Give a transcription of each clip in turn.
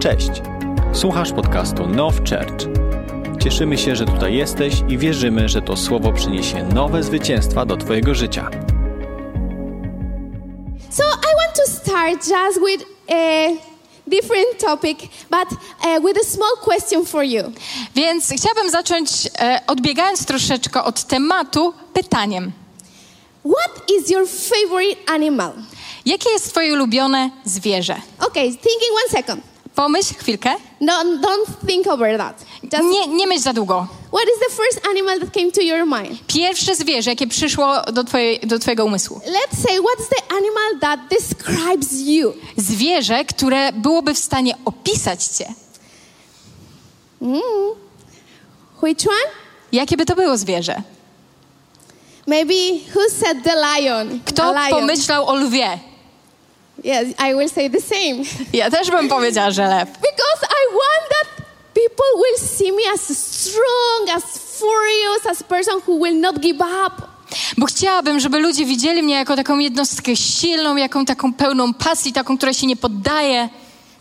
Cześć! Słuchasz podcastu Now Church. Cieszymy się, że tutaj jesteś i wierzymy, że to słowo przyniesie nowe zwycięstwa do Twojego życia. So I want to start just with a different topic, but uh, with a small question for you. Więc chciałabym zacząć, e, odbiegając troszeczkę od tematu, pytaniem. What is your favorite animal? Jakie jest Twoje ulubione zwierzę? Okay, thinking one second. Pomyśl chwilkę. No, don't think over that. Just Nie, nie myśl za długo. what is the first animal that came to your mind? Pierwsze zwierzę, jakie przyszło do, twojej, do Twojego umysłu. Let's say what's the animal that describes you? Zwierzę, które byłoby w stanie opisać Cię. Which one? Jakie by to było zwierzę? Maybe who said the lion? Kto pomyślał o lwie? Yes, I will say the same. Ja też bym powiedziała, że lew. Because I want that people will see me as strong, as furious, as person who will not give up. Bo chciałabym, żeby ludzie widzieli mnie jako taką jednostkę silną, jaką taką pełną pasji, taką, która się nie poddaje.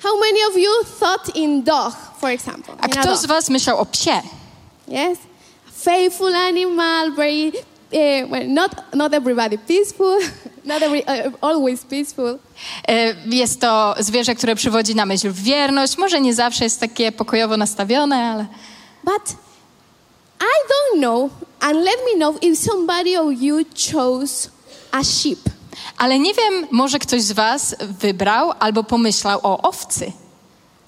How many of you thought in dog, for example? A kto z Was myślał o psie? Yes, a faithful animal, very uh, well, not not everybody peaceful, not always peaceful. E, Jest to zwierzę, które przywodzi na myśl wierność. Może nie zawsze jest takie pokojowo nastawione, ale But I don't know, and let me know if somebody of you chose a sheep. Ale nie wiem, może ktoś z Was wybrał albo pomyślał o owcy.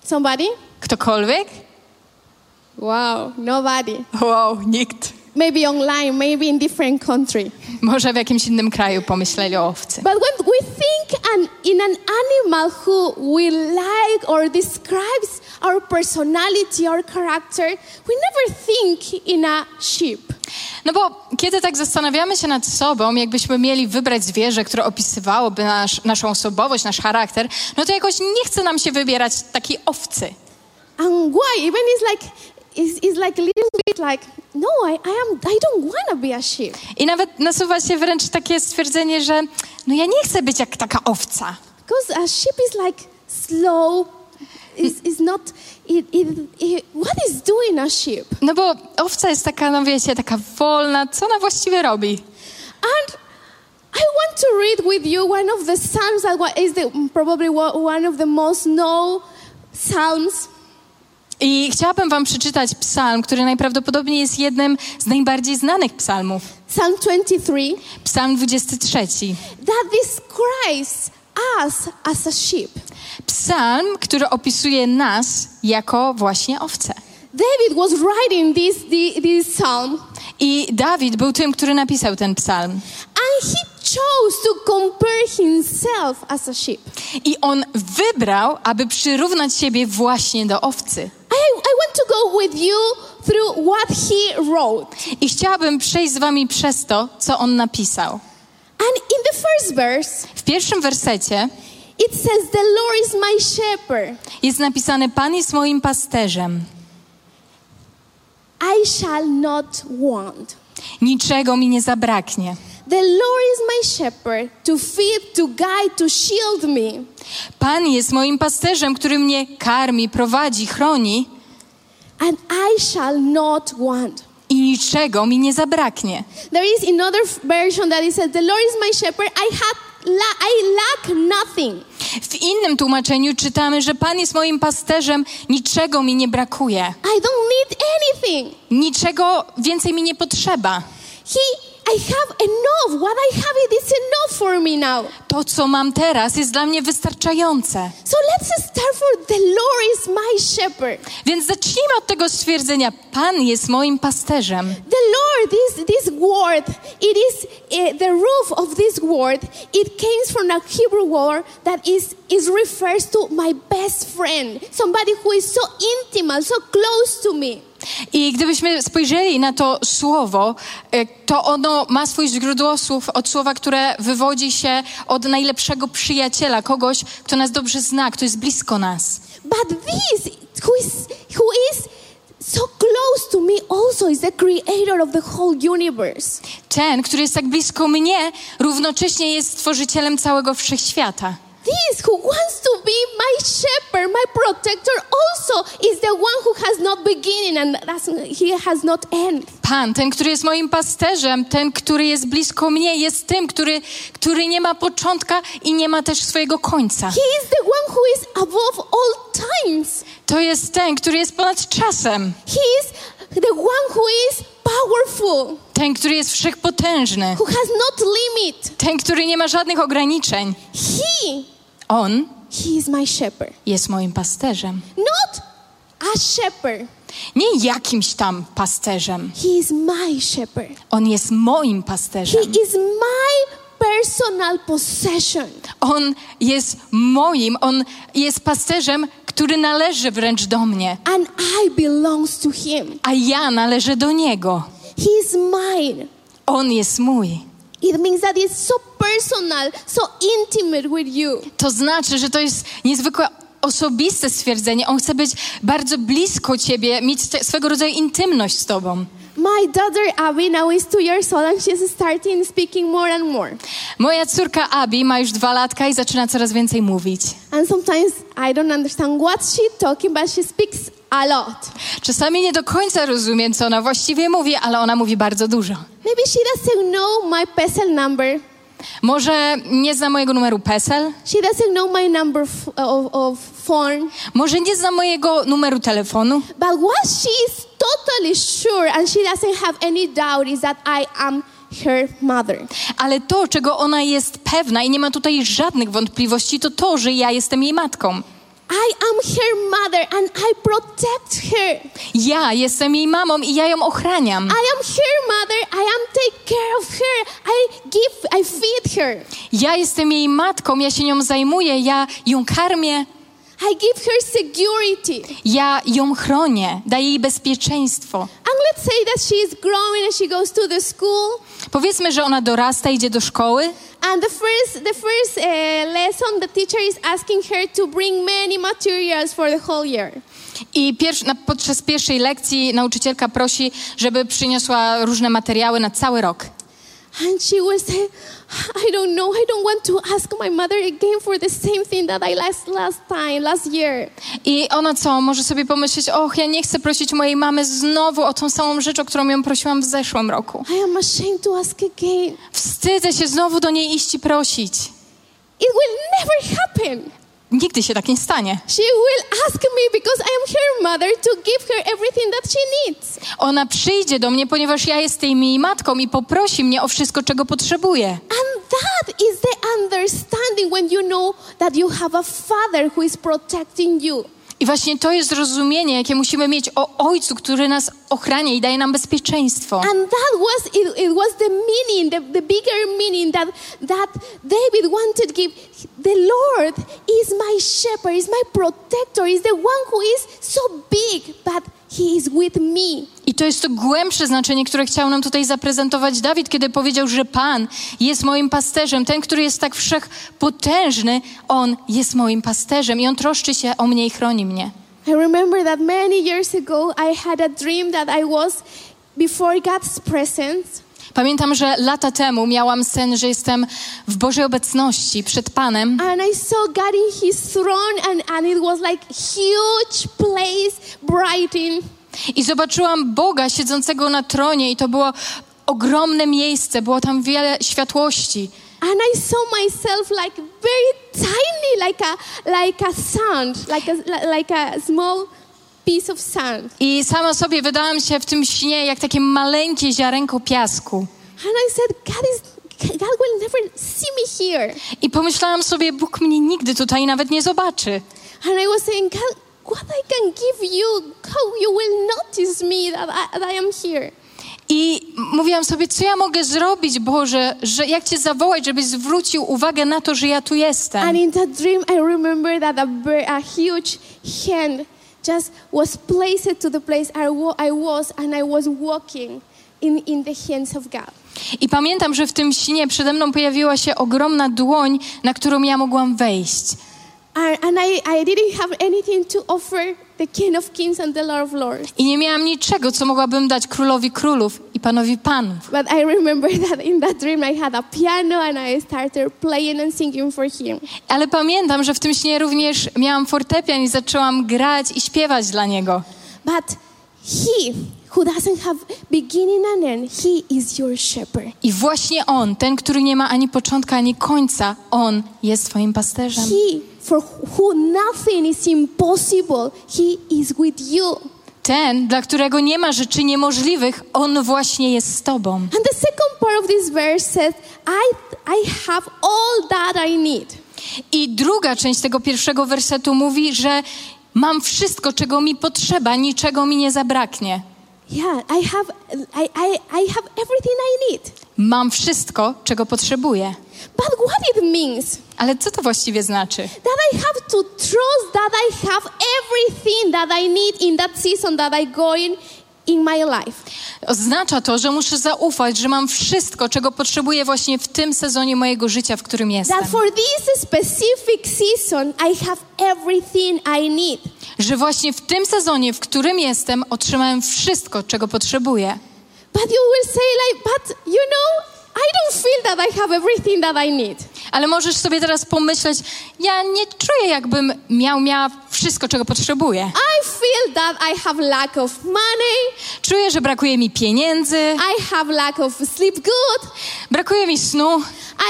Somebody? Ktokolwiek? Wow, nobody. Wow, nikt. Maybe online, maybe in different country. Może w jakimś innym kraju pomyśleli o owcy. But when we think an, in an animal who we like or describes our personality, our character, we never think in a sheep. No bo kiedy tak zastanawiamy się nad sobą, jakbyśmy mieli wybrać zwierzę, które opisywałoby nasz, naszą osobowość, nasz charakter, no to jakoś nie chce nam się wybierać takiej owcy. And why? Even it's like it's, it's like a little bit like no, I, I am I don't want to be a sheep I nawet nasuwa się wręcz takie stwierdzenie, że no ja nie chcę być jak taka owca. because a sheep is like slow. Is is not it, it, it, what is doing a sheep? No bo owca jest taka, no wiecie, taka wolna. Co ona właściwie robi? And I want to read with you one of the psalms that is the, probably one of the most known psalms. I chciałabym wam przeczytać psalm, który najprawdopodobniej jest jednym z najbardziej znanych psalmów. Psalm 23 Psalm 23. that describes us as a sheep. Psalm, który opisuje nas jako właśnie owce. David was writing this, thi- this psalm I Dawid był tym, który napisał ten psalm. And he chose to compare himself as a sheep. I on wybrał, aby przyrównać siebie właśnie do owcy. I, I want to go with you through what he wrote. I chciałabym przejść z wami przez to, co on napisał. And in the first verse, W pierwszym wersecie it says, The Lord is my shepherd. jest napisane: Pan jest moim pasterzem. I shall not want. Niczego mi nie zabraknie. The Lord is my shepherd to feed, to guide, to shield me. Pan jest moim pasterzem, który mnie karmi, prowadzi, chroni And I shall not want. i niczego mi nie zabraknie. There is another version that it says, The Lord is my shepherd. I, la- I lack nothing. W innym tłumaczeniu czytamy, że Pan jest moim pasterzem, niczego mi nie brakuje. I don't need anything. Niczego więcej mi nie potrzeba. He, I have enough. What I have it is enough for me now. To, co mam teraz, jest dla mnie wystarczające. So let's start for the Lord is my shepherd. Więc zacznijmy od tego stwierdzenia: Pan jest moim pasterzem. The Lord, this, this word, it is uh, the roof of this word. It comes from a Hebrew word that is, is refers to my best friend, somebody who is so intimate, so close to me. I gdybyśmy spojrzeli na to słowo, e, to ono ma swój źródłosłów od słowa, które wywodzi się od najlepszego przyjaciela, kogoś, kto nas dobrze zna, kto jest blisko nas. But this, who is, who is so close to me, also is the creator of the whole universe. Ten, który jest tak blisko mnie, równocześnie jest stworzycielem całego wszechświata. This who wants to be my shepherd, my protector also is the one who has not beginning and that's, he has not end. Pan, ten, który jest moim pasterzem, ten, który jest blisko mnie, jest tym, który, który nie ma początka i nie ma też swojego końca. He is the one who is above all times. To jest ten, który jest ponad czasem. He is the one who is powerful, Ten, który jest wszechpotężny. who has not limit. Ten, który nie ma żadnych ograniczeń. He, On he is my shepherd. jest moim pasterzem. Not a shepherd. Nie jakimś tam pasterzem. He is my shepherd. On jest moim He pasterzem. is my personal possession. On jest moim, on jest pasterzem, który należy wręcz do mnie, And I belongs to him. a ja należę do niego. He is mine. On jest mój. It means that it's so personal, so intimate with you. To znaczy, że to jest niezwykle osobiste stwierdzenie. On chce być bardzo blisko ciebie, mieć te, swego rodzaju intymność z tobą. My daughter Abby now is two years old and she's starting speaking more and more. Moja córka Abi ma już dwa latka i zaczyna coraz więcej mówić. And sometimes I don't understand what she's talking, but she speaks a lot. Czasami nie do końca rozumiem, co ona właściwie mówi, ale ona mówi bardzo dużo. Maybe she doesn't know my PESEL number. Może nie zna mojego numeru PESEL, She doesn't know my number of, of phone. może nie zna mojego numeru telefonu, But what she is totally sure and she doesn't have any doubt is that I am her mother. ale to, czego ona jest pewna i nie ma tutaj żadnych wątpliwości, to to, że ja jestem jej matką. I am her mother and I protect her. Ja jestem jej mamą i ja ją ochraniam. I am her mother. I am take care of her. I give, I feed her. Ja jestem jej matką, ja się nią zajmuję, ja ją karmię, I give her security. ja ją chronię, daję jej bezpieczeństwo. And let's say that she is growing and she goes to the school. Powiedzmy, że ona dorasta, idzie do szkoły And the first, the first uh, lesson, the teacher is asking her to bring many materials for the whole year. i pierwszy, na, podczas pierwszej lekcji nauczycielka prosi, żeby przyniosła różne materiały na cały rok. And she will say, I don't know, I don't want to ask my mother again for the same thing that I last last time, last year. I ona co, może sobie pomyśleć, och, ja nie chcę prosić mojej mamy znowu o tą samą rzecz, o którą ją prosiłam w zeszłym roku. I am ashamed to ask again. Wstydzę się znowu do niej iść i prosić. It will never happen. Nigdy się tak nie stanie. She will ask me because I am her mother to give her everything that she needs. Ona przyjdzie do mnie, ponieważ ja jestem jej matką i poprosi mnie o wszystko, czego potrzebuje. And that is the understanding when you know that you have a father who is protecting you. I właśnie to jest zrozumienie, jakie musimy mieć o Ojcu, który nas ochrania i daje nam bezpieczeństwo. And that was it, it was the meaning, the, the bigger meaning that that David wanted to give. The Lord is my shepherd, is my protector, is the one who is so big, but he is with me. I to jest to głębsze znaczenie, które chciał nam tutaj zaprezentować Dawid, kiedy powiedział, że Pan jest moim pasterzem. Ten, który jest tak wszechpotężny, On jest moim pasterzem i On troszczy się o mnie i chroni mnie. I remember that many years ago I had a dream that I was before God's presence. Pamiętam, że lata temu miałam sen, że jestem w Bożej obecności przed Panem And I saw God in his throne and, and it was like huge place, brighten. i zobaczyłam Boga siedzącego na tronie i to było ogromne miejsce, było tam wiele światłości. And I saw myself like very tiny, like a like a sand, like a like a small piece of sand. I sama sobie wydałam się w tym śnie jak takie maleńkie ziarenko piasku. And I said, God is God will never see me here. I pomyślałam sobie, Bóg mnie nigdy tutaj nawet nie zobaczy. And I was saying, God, what I can give you, how you will notice me that I, that I am here. I mówiłam sobie, co ja mogę zrobić, Boże, że jak Cię zawołać, żebyś zwrócił uwagę na to, że ja tu jestem. And in that dream, I remember that a, a huge hand just was placed to the place I, I was, and I was walking in, in the hands of God. I pamiętam, że w tym śnie przede mną pojawiła się ogromna dłoń, na którą ja mogłam wejść. I nie miałam niczego, co mogłabym dać królowi królów i Panowi Panów. But I remember that in that dream I had a piano and I started playing and singing for him. Ale pamiętam, że w tym śnie również miałam fortepian i zaczęłam grać i śpiewać dla niego. But he who doesn't have beginning and end, he is your shepherd. I właśnie on, ten, który nie ma ani początku, ani końca, on jest twoim pasterzem. He for who nothing is impossible, he is with you. Ten, dla którego nie ma rzeczy niemożliwych, on właśnie jest z tobą. And the second part of this verse says, I I have all that I need. I druga część tego pierwszego wersetu mówi, że mam wszystko, czego mi potrzeba, niczego mi nie zabraknie. Yeah, I have I, I, I have everything I need. Mam wszystko, czego potrzebuję. But what it means Ale co to właściwie znaczy? that I have to trust that I have everything that I need in that season that I going in my life. Oznacza to, że muszę zaufać, że mam wszystko, czego potrzebuję właśnie w tym sezonie mojego życia, w którym jestem. That for this specific season I have everything I need. Że właśnie w tym sezonie, w którym jestem, otrzymałem wszystko, czego potrzebuję. But you will say like, but you know, I don't feel that I have everything that I need. Ale możesz sobie teraz pomyśleć, ja nie czuję, jakbym miał, miała wszystko, czego potrzebuję. I feel that I have lack of money. Czuję, że brakuje mi pieniędzy, I have lack of sleep good. brakuje mi snu,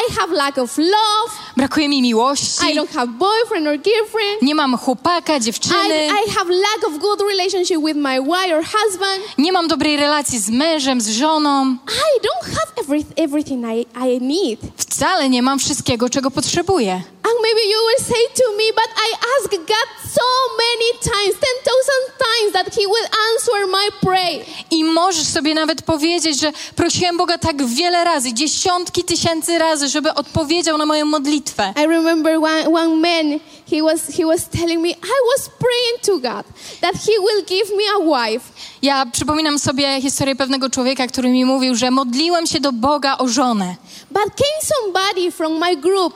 I have lack of love. brakuje mi miłości, I don't have boyfriend or girlfriend. nie mam chłopaka, dziewczyny, I, I have lack of good relationship with my wife or husband. nie mam dobrej relacji z mężem, z żoną. I don't have every, everything I, I need. Wcale nie mam wszystkiego, czego potrzebuję. And maybe you will say to me, but I asked God so many times, 10,000 times, that He will answer my prayer. I możesz sobie nawet powiedzieć, że prosiłem Boga tak wiele razy, dziesiątki tysięcy razy, żeby odpowiedział na moją modlitwę. I remember one, one man, he was, he was telling me, I was praying to God that He will give me a wife. Ja przypominam sobie historię pewnego człowieka, który mi mówił, że modliłem się do Boga o żonę. But came somebody from my group,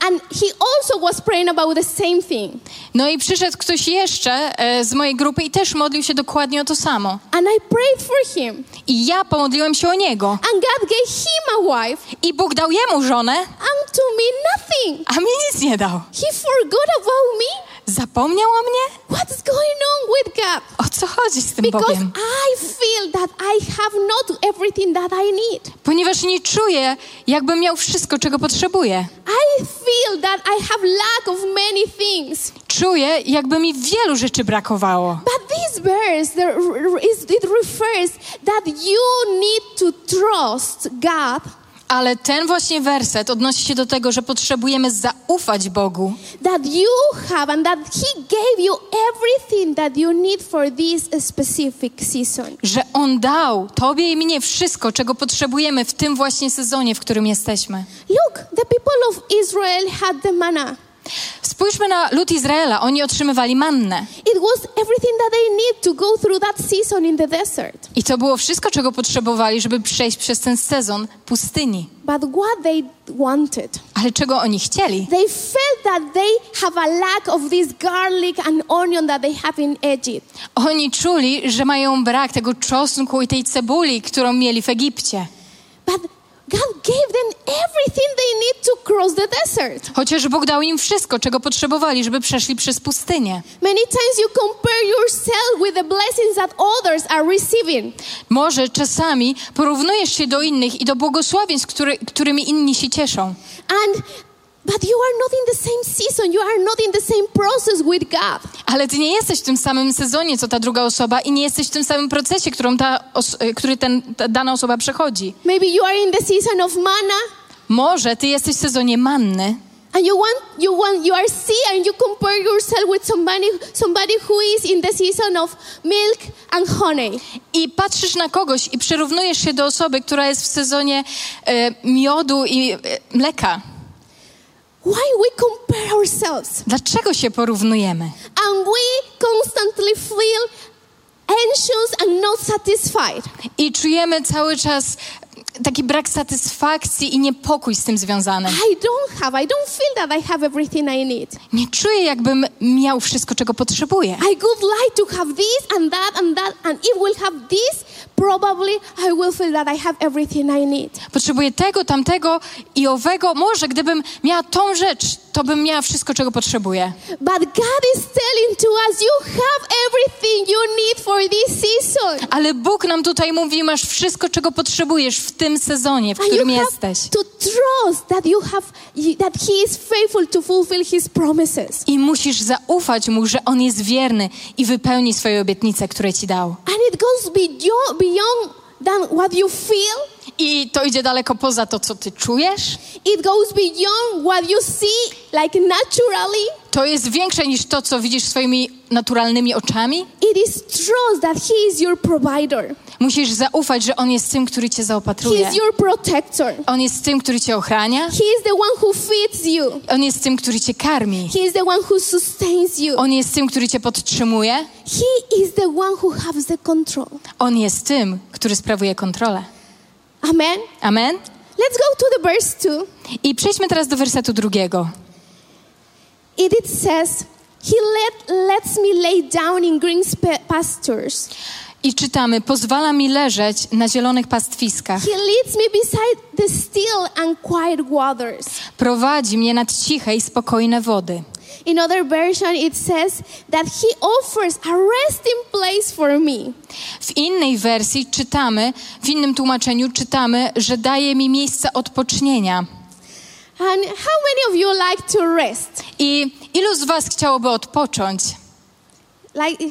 and he also was praying about the same thing. No i przyszedł ktoś jeszcze e, z mojej grupy i też modlił się dokładnie o to samo. And I prayed for him, I ja pomodliłem się o niego. and God gave him a wife, I Bóg dał jemu żonę, and to me nothing. a mi nic nie dał. He forgot about me. Zapomniał o mnie? What's going on with God? O co chodzi z tym Because Bogiem? I feel that I have not everything that I need. Ponieważ nie czuję, jakbym miał wszystko, czego potrzebuję. I feel that I have lack of many things. Czuję, jakby mi wielu rzeczy brakowało. But this verse, there r- is, it refers that you need to trust God, Ale ten właśnie werset odnosi się do tego, że potrzebujemy zaufać Bogu, that you have, and that He gave you everything that you need for this specific season. że On dał Tobie i mnie wszystko, czego potrzebujemy w tym właśnie sezonie, w którym jesteśmy. Look, the people of Israel had the manna. Spójrzmy na lud Izraela. Oni otrzymywali mannę. It was everything that they need to go through that season in the desert. I to było wszystko, czego potrzebowali, żeby przejść przez ten sezon pustyni. But what they wanted, Ale czego oni chcieli? they felt that they have a lack of this garlic and onion that they have in Egypt. Oni czuli, że mają brak tego czosnku i tej cebuli, którą mieli w Egipcie. But God gave them everything they need to cross the desert. Chociaż Bóg dał im wszystko, czego potrzebowali, żeby przeszli przez pustynię. Many times you compare yourself with the blessings that others are receiving. Może czasami porównujesz się do innych i do błogosławieństw, który, którymi inni się cieszą. And but you are not in the same season, you are not in the same process with God. Ale ty nie jesteś w tym samym sezonie, co ta druga osoba i nie jesteś w tym samym procesie, którą ta y, który ten, ta dana osoba przechodzi. Maybe you are in the season of manna Może ty jesteś w sezonie manny and you want you want you are see and you compare yourself with somebody somebody who is in the season of milk and honey. i patrzysz na kogoś i przyrównujesz się do osoby, która jest w sezonie e, miodu i e, mleka. Why we compare ourselves? Dlaczego się porównujemy? And we constantly feel anxious and not satisfied. I czujemy cały czas taki brak satysfakcji i niepokój z tym związany. I don't have, I don't feel that I have everything I need. Nie czuję, jakbym miał wszystko, czego potrzebuję. I would like to have this and that and that, and it will have this, probably I will feel that I have everything I need. Potrzebuję tego, tamtego i owego. Może gdybym miała tą rzecz, to bym miała wszystko, czego potrzebuję. But God is telling to us, you have everything you need for this season. Ale Bóg nam tutaj mówi, masz wszystko, czego potrzebujesz w tym sezonie, w And którym jesteś. to trust that you have that He is faithful to fulfill His promises. I musisz zaufać Mu, że On jest wierny i wypełni swoje obietnice, które Ci dał. And it goes beyond, beyond than what you feel. I to idzie daleko poza to, co Ty czujesz. It goes beyond what you see, like naturally. To jest większe niż to, co widzisz swoimi naturalnymi oczami. It is trust that He is your provider. Musisz zaufać, że On jest tym, który Cię He zaopatruje. is your protector. On jest tym, który Cię ochrania. He is the one who feeds you. On jest tym, który Cię karmi. He is the one who sustains you. On jest tym, który Cię podtrzymuje. He is the one who has the control. On jest tym, który sprawuje kontrolę. Amen. Amen? Let's go to the verse 2. I przejdźmy teraz do wersetu drugiego. It, it says, He let, lets me lay down in green pastures. I czytamy: Pozwala mi leżeć na zielonych pastwiskach. He leads me beside the still and quiet waters. Prowadzi mnie nad ciche i spokojne wody. In other version, it says that He offers a resting place for me. W innej wersji czytamy, w innym tłumaczeniu czytamy, że daje mi miejsce odpocznienia. And how many of you like to rest? I ilu z Was chciałoby odpocząć? Like,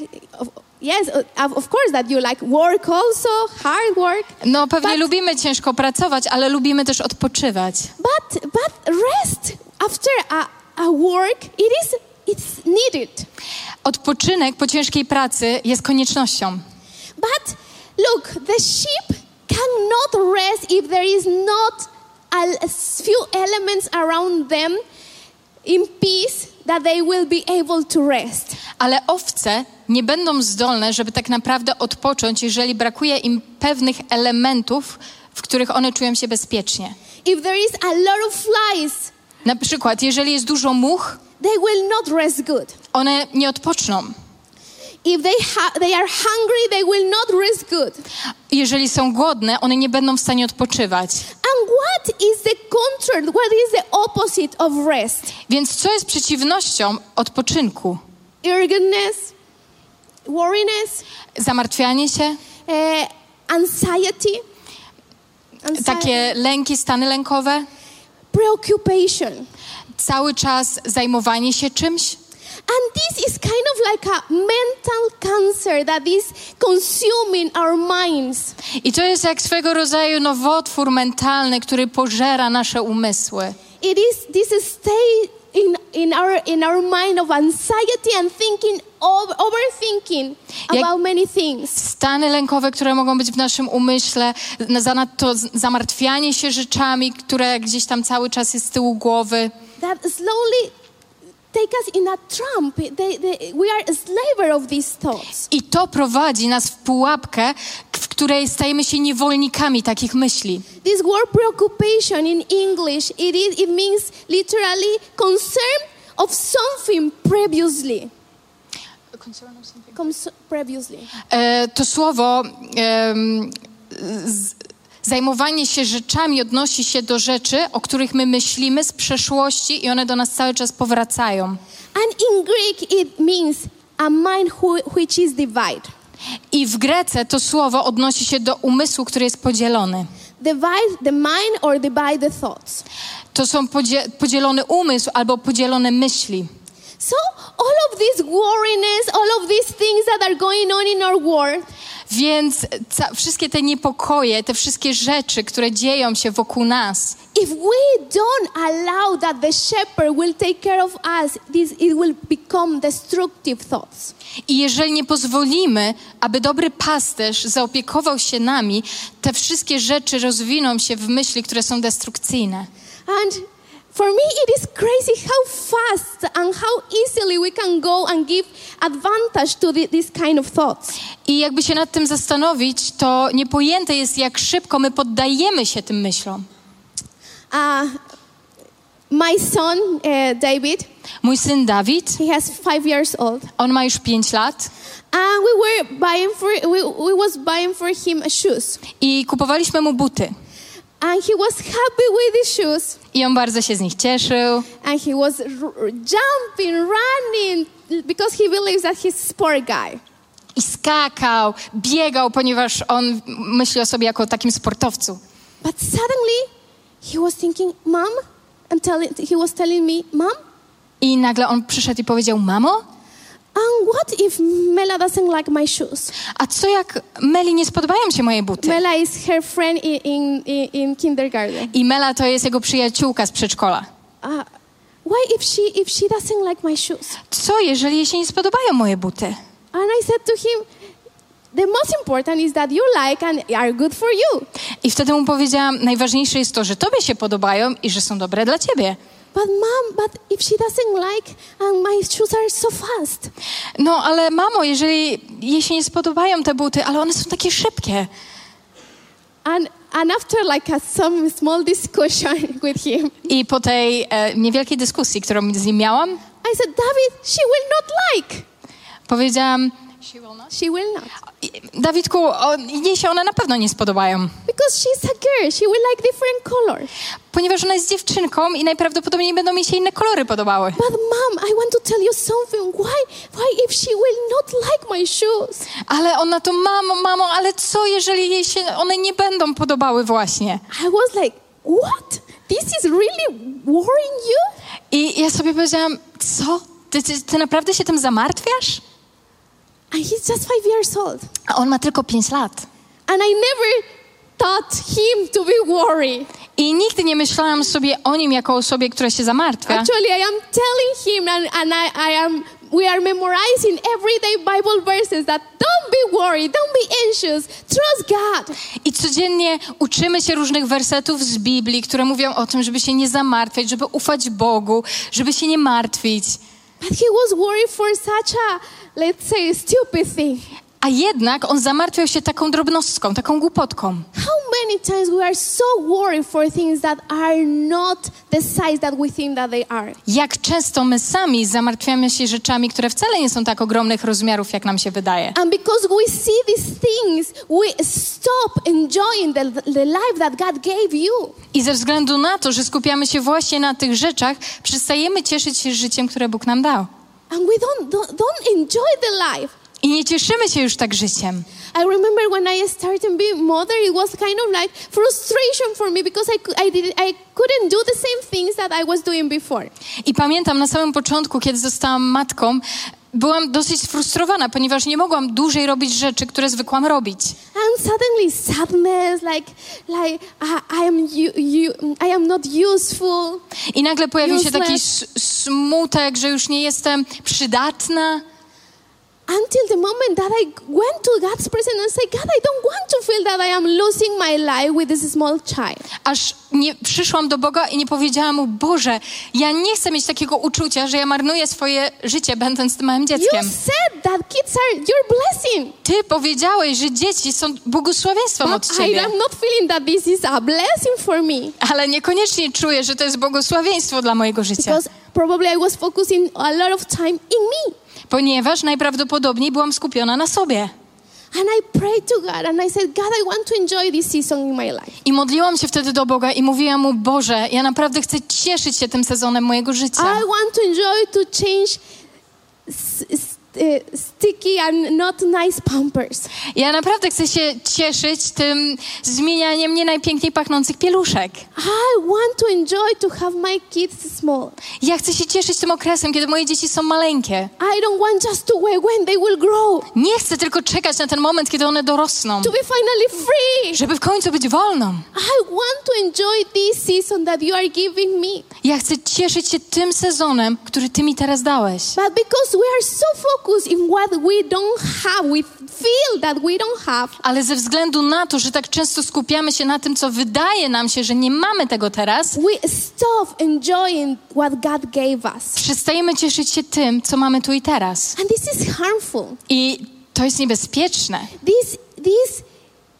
yes, uh, of of course, that you like work also, hard work. No, pewnie But- lubimy ciężko pracować, ale lubimy też odpoczywać. But but rest after a, a work, it is it's needed. Odpoczynek po ciężkiej pracy jest koniecznością. But look, the sheep cannot rest if there is not a few elements around them in peace that they will be able to rest. Ale owce nie będą zdolne, żeby tak naprawdę odpocząć, jeżeli brakuje im pewnych elementów, w których one czują się bezpiecznie. If there is a lot of flies, Na przykład, jeżeli jest dużo much, they will not rest good. one nie odpoczną. Jeżeli są głodne, one nie będą w stanie odpoczywać. And what is the contrary? What is the opposite of rest? Więc co jest przeciwnością odpoczynku? Eagerness, worriness, Zamartwianie się, uh, anxiety, anxi- takie lęki, stany lękowe, preoccupation. cały czas zajmowanie się czymś. And this is kind of like a mental cancer that is consuming our minds. I to jest jak swego rodzaju nowotwór mentalny, który pożera nasze umysły. It is this is stay in, in our in our mind of anxiety and thinking over, overthinking about many things. Stany lękowe, które mogą być w naszym umyśle, na- zanadto zamartwianie się rzeczami, które gdzieś tam cały czas jest z tyłu głowy. That slowly take us in a trump. They, they, we are a slaver of these thoughts. I to prowadzi nas w pułapkę, w której stajemy się niewolnikami takich myśli. This word preoccupation in English, it, is, it means literally concern of something previously. Cons- previously. E, to słowo em, z, zajmowanie się rzeczami odnosi się do rzeczy, o których my myślimy z przeszłości i one do nas cały czas powracają. And in Greek, it means a mind who, which is divided. I w Grece to słowo odnosi się do umysłu, który jest podzielony. Divide the mind or divide the thoughts. To są podzie- podzielony umysł albo podzielone myśli. So all of this worriness, all of these things that are going on in our world, Więc ca- wszystkie te niepokoje, te wszystkie rzeczy, które dzieją się wokół nas, if we don't allow that the shepherd will take care of us, this it will become destructive thoughts. i jeżeli nie pozwolimy, aby dobry pasterz zaopiekował się nami, te wszystkie rzeczy rozwiną się w myśli, które są destrukcyjne. And for me, it is crazy how fast and how easily we can go and give advantage to the, this kind of thoughts. I jakby się nad tym zastanowić, to niepojęte jest, jak szybko my poddajemy się tym myślom. Uh, my son, uh, David, Mój syn Dawid, He has five years old. on ma już 5 lat And we were buying for we, we was buying for him shoes. i kupowaliśmy mu buty. And he was happy with shoes. I on bardzo się z nich cieszył. And he was jumping, running because he believes that he's a sport guy. I skakał, biegał, ponieważ on myśli o sobie jako o takim sportowcu. But suddenly he was thinking, Mom, and telling he was telling me, Mom, I nagle on przyszedł i powiedział: Mamo, and what if Mela doesn't like my shoes? a co jak Meli nie spodobają się moje buty? Mela is her friend in, in, in, in kindergarten. I Mela to jest jego przyjaciółka z przedszkola. Uh, why if she if she doesn't like my shoes? Co jeżeli jej się nie spodobają moje buty? And I said to him, the most important is that you like and are good for you. I wtedy mu powiedziałam: Najważniejsze jest to, że tobie się podobają i że są dobre dla ciebie. But mom, but if she doesn't like and my shoes are so fast. No ale mamo, jeżeli jej się nie spodobają te buty, ale one są takie szybkie. And and after like a, some small discussion with him, I po tej e, niewielkiej dyskusji, którą z nim miałam, I said, David, she will not like. powiedziałam: She will not. Dawidku, o, jej się one na pewno nie spodobają. Because she's a girl, she will like different colors. Ponieważ ona jest dziewczynką i najprawdopodobniej będą mi się inne kolory podobały. But mom, I want to tell you something. Why why if she will not like my shoes? Ale ona to, mamo, mamo, ale co jeżeli jej się one nie będą podobały właśnie? I was like, what? This is really worrying you? I ja sobie powiedziałam, co? Ty, ty, ty naprawdę się tym zamartwiasz? And he's just five years old. A on ma tylko 5 lat. And I never taught him to be worried. I nigdy nie myślałam sobie o nim jako osobie, która się zamartwia. Actually, I am telling him, and, and I, I am. We are memorizing everyday Bible verses that don't be worried, don't be anxious, trust God. I codziennie uczymy się różnych wersetów z Biblii, które mówią o tym, żeby się nie zamartwiać, żeby ufać Bogu, żeby się nie martwić. But he was worried for such a, let's say, stupid thing. A jednak on zamartwiał się taką drobnostką, taką głupotką. How many times we are so worried for things that are not the size that we think that they are? Jak często my sami zamartwiamy się rzeczami, które wcale nie są tak ogromnych rozmiarów, jak nam się wydaje. And because we see these things, we stop enjoying the, the life that God gave you. I ze względu na to, że skupiamy się właśnie na tych rzeczach, przestajemy cieszyć się życiem, które Bóg nam dał. And we don't, don't, don't enjoy the life. I nie cieszymy się już tak życiem. I remember when I started being mother, it was kind of like frustration for me because I, I, did, I couldn't do the same things that I was doing before. I pamiętam na samym początku, kiedy zostałam matką, byłam dosyć sfrustrowana, ponieważ nie mogłam dłużej robić rzeczy, które zwykłam robić. And suddenly sadness, like, like I, I am, you, you, I am not useful. I nagle pojawił się taki Useless. smutek, że już nie jestem przydatna. Until the moment that I went to God's presence and said, God, I don't want to feel that I am losing my life with this small child. Aż nie przyszłam do Boga i nie powiedziałam mu, Boże, ja nie chcę mieć takiego uczucia, że ja marnuję swoje życie, będąc tym małym You dzieckiem. said that kids are your blessing. Ty powiedziałeś, że dzieci są błogosławieństwem od But I Ciebie, am not feeling that this is a blessing for me. ale niekoniecznie czuję, że to jest błogosławieństwo dla mojego życia. Because probably I was focusing a lot of time in me. Ponieważ najprawdopodobniej byłam skupiona na sobie. And I prayed to God and I said, God, I want to enjoy this season in my life. I modliłam się wtedy do Boga i mówiłam mu, Boże, ja naprawdę chcę cieszyć się tym sezonem mojego życia. I want to enjoy to change sticky and not nice pampers. Ja naprawdę chcę się cieszyć tym zmienianiem nie najpiękniej pachnących pieluszek. I want to enjoy to have my kids small. Ja chcę się cieszyć tym okresem, kiedy moje dzieci są maleńkie. I don't want just to wait when they will grow, Nie chcę tylko czekać na ten moment, kiedy one dorosną, to be finally free. żeby w końcu być wolną. I want to enjoy this season that you are giving me. Ja chcę cieszyć się tym sezonem, który Ty mi teraz dałeś. But because we are so focused in what we don't have, we feel that we don't have, Ale ze względu na to, że tak często skupiamy się na tym, co wydaje nam się, że nie mamy tego teraz, we stop enjoying what God gave us. przestajemy cieszyć się tym, co mamy tu i teraz. And this is harmful. I to jest niebezpieczne. This, this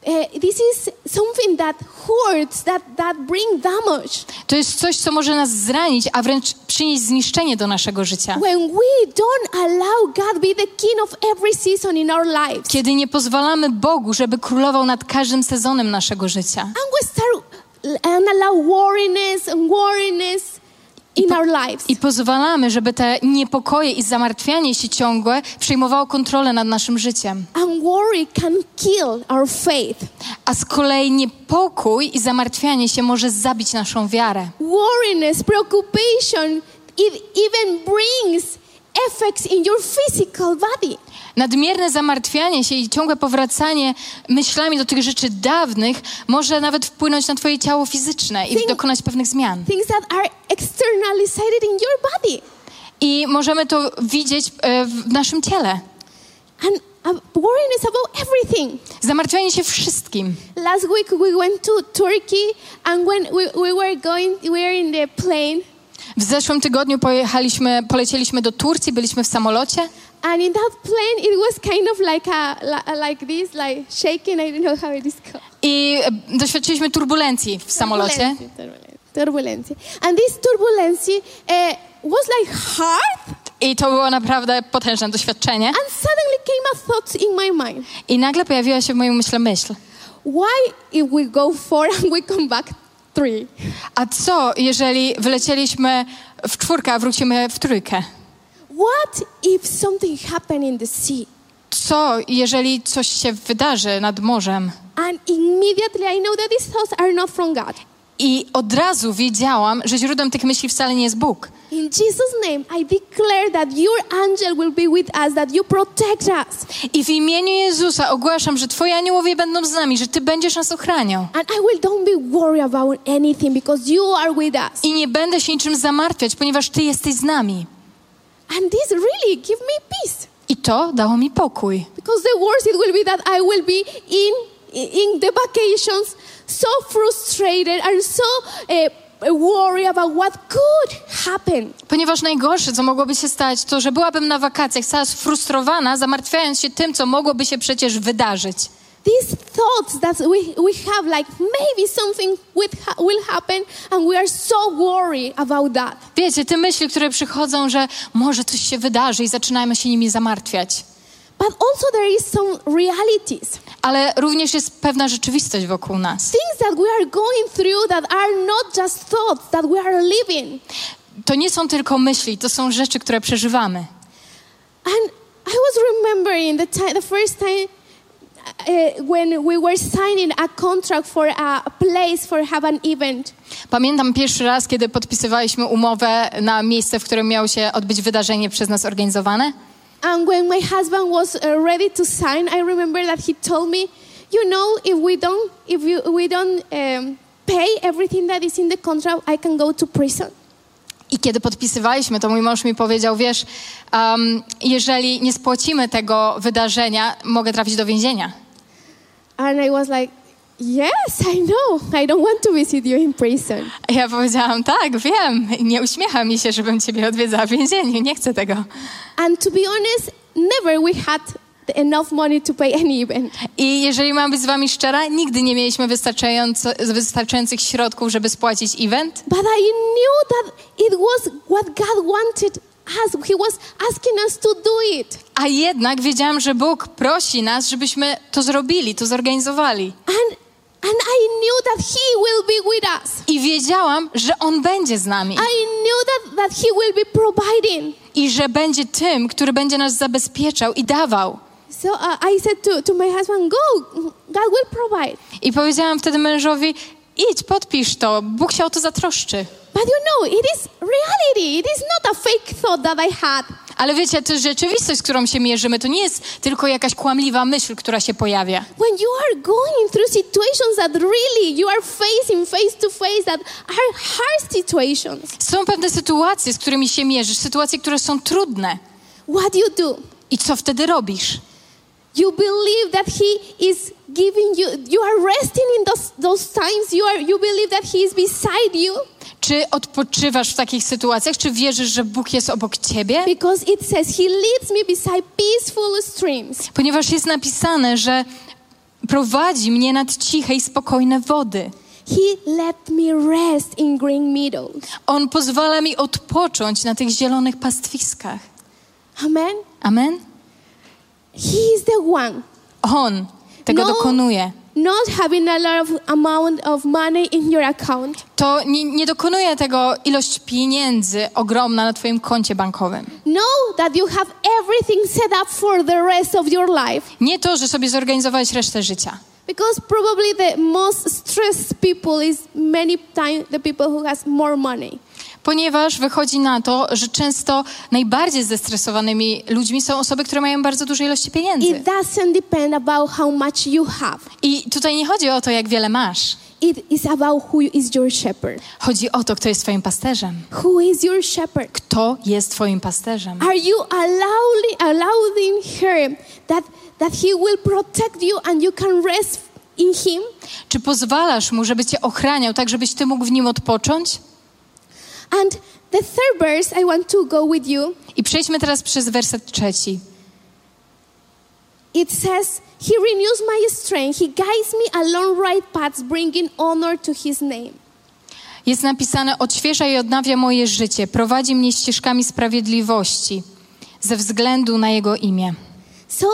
uh, this is something that hurts, that, that bring damage. To jest coś, co może nas zranić, a wręcz przynieść zniszczenie do naszego życia. When we don't allow God be the king of every season in our lives. Kiedy nie pozwalamy Bogu, żeby królował nad każdym sezonem naszego życia. And we start and allow worriness and worriness in our lives. I pozwalamy, żeby te niepokoje i zamartwianie się ciągłe przejmowało kontrolę nad naszym życiem. And worry can kill our faith. A z kolei niepokój i zamartwianie się może zabić naszą wiarę. Worriness, preoccupation, it even brings effects in your physical body. Nadmierne zamartwianie się i ciągłe powracanie myślami do tych rzeczy dawnych może nawet wpłynąć na twoje ciało fizyczne i Think- dokonać pewnych zmian. Things that are externalized in your body. I możemy to widzieć e, w naszym ciele. And uh, worriness about everything. Zamartwianie się wszystkim. Last week we went to Turkey, and when we, we were going, we were in the plane, W zeszłym tygodniu pojechaliśmy, polecieliśmy do Turcji, byliśmy w samolocie and in that plane it was kind of like a li- like this, like shaking. I don't know how it is called. i e, doświadczyliśmy turbulencji w samolocie. Turbulency, turbulency. And this turbulency uh, was like hard, I to było naprawdę potężne doświadczenie. and suddenly came a thought in my mind: I nagle pojawiła się w moim myśle myśl. Why if we go four and we come back three? A co, jeżeli wylecieliśmy w czwórkę, a wrócimy w trójkę? What if something happened in the sea? Co, jeżeli coś się wydarzy nad morzem? And immediately I know that these thoughts are not from God. I od razu wiedziałam, że źródłem tych myśli wcale nie jest Bóg. In Jesus' name, I declare that your angel will be with us, that you protect us. I w imieniu Jezusa ogłaszam, że Twoi aniołowie będą z nami, że Ty będziesz nas ochraniał. And I will don't be worried about anything because you are with us. I nie będę się niczym zamartwiać, ponieważ Ty jesteś z nami. And this really give me peace. I to dało mi pokój. Because the worst it will be that I will be in in the vacations so frustrated and so uh, worried about what could happen. Ponieważ najgorsze, co mogłoby się stać, to że byłabym na wakacjach cała sfrustrowana, zamartwiając się tym, co mogłoby się przecież wydarzyć. These thoughts that we, we have, like maybe something will happen, and we are so worried about that. Wiecie, te myśli, które przychodzą, że może coś się wydarzy i zaczynamy się nimi zamartwiać. But also, there is some realities, Ale również jest pewna rzeczywistość wokół nas. things that we are going through that are not just thoughts that we are living. To nie są tylko myśli, to są rzeczy, które przeżywamy. And I was remembering the time, the first time uh, when we were signing a contract for a place for have an event. Pamiętam pierwszy raz, kiedy podpisywaliśmy umowę na miejsce, w którym miało się odbyć wydarzenie przez nas organizowane. And when my husband was uh, ready to sign, I remember that he told me, "You know, if we don't, if you, we don't um, pay everything that is in the contract, I can go to prison." I kiedy podpisywaliśmy, to mój mąż mi powiedział, wiesz, um, jeżeli nie spłacimy tego wydarzenia, mogę trafić do więzienia. And I was like, "Yes, I know. I don't want to visit you in prison." Ja powiedziałam, tak, wiem, nie uśmiecha mi się, żebym ciebie odwiedzała w więzieniu, nie chcę tego. And to be honest, never we had enough money to pay any event. I jeżeli mam być z wami szczera, nigdy nie mieliśmy wystarczających środków, żeby spłacić event, But I knew that it was what God wanted us. He was asking us to do it. a jednak wiedziałam, że Bóg prosi nas, żebyśmy to zrobili, to zorganizowali. And and I knew that He will be with us. I wiedziałam, że On będzie z nami I knew that, that He will be providing. i że będzie tym, który będzie nas zabezpieczał i dawał. So uh, I said to, to my husband, Go, God will provide. I powiedziałam wtedy mężowi, idź, podpisz to, Bóg się o to zatroszczy. But you know, it is reality. It is not a fake thought that I had. Ale wiecie, to rzeczywistość, z którą się mierzymy. To nie jest tylko jakaś kłamliwa myśl, która się pojawia. When you are going through situations that really you are facing face to face that are hard situations, Są pewne sytuacje, z którymi się mierzysz, sytuacje, które są trudne. what you do? I co wtedy robisz? You believe that He is giving you, you are resting in those, those times. You, are, you believe that He is beside you Czy odpoczywasz w takich sytuacjach? Czy wierzysz, że Bóg jest obok ciebie? because it says He leads me beside peaceful streams. Ponieważ jest napisane, że prowadzi mnie nad ciche i spokojne wody. He let me rest in green meadows. On pozwala mi odpocząć na tych zielonych pastwiskach. Amen. Amen? He is the one. On tego No. dokonuje. Not having a lot of amount of money in your account. To nie, nie dokonuje tego ilość pieniędzy ogromna na twoim koncie bankowym. Know that you have everything set up for the rest of your life. Nie to, że sobie zorganizowałeś resztę życia. Because probably the most stressed people is many times the people who has more money. Ponieważ wychodzi na to, że często najbardziej zestresowanymi ludźmi są osoby, które mają bardzo duże ilości pieniędzy. It doesn't depend about how much you have. I tutaj nie chodzi o to, jak wiele masz. It is about who is your shepherd. Chodzi o to, kto jest twoim pasterzem. Who is your shepherd? Kto jest twoim pasterzem? Are you allowing, allowing him that, that he will protect you and you can rest in him? Czy pozwalasz mu, żeby cię ochraniał, tak żebyś ty mógł w nim odpocząć? And the third verse I want to go with you. I przejdźmy teraz przez werset trzeci. It says, He renews my strength. He guides me along right paths, bringing honor to His name. Jest napisane: Odświeża i odnawia moje życie, prowadzi mnie ścieżkami sprawiedliwości ze względu na jego imię. So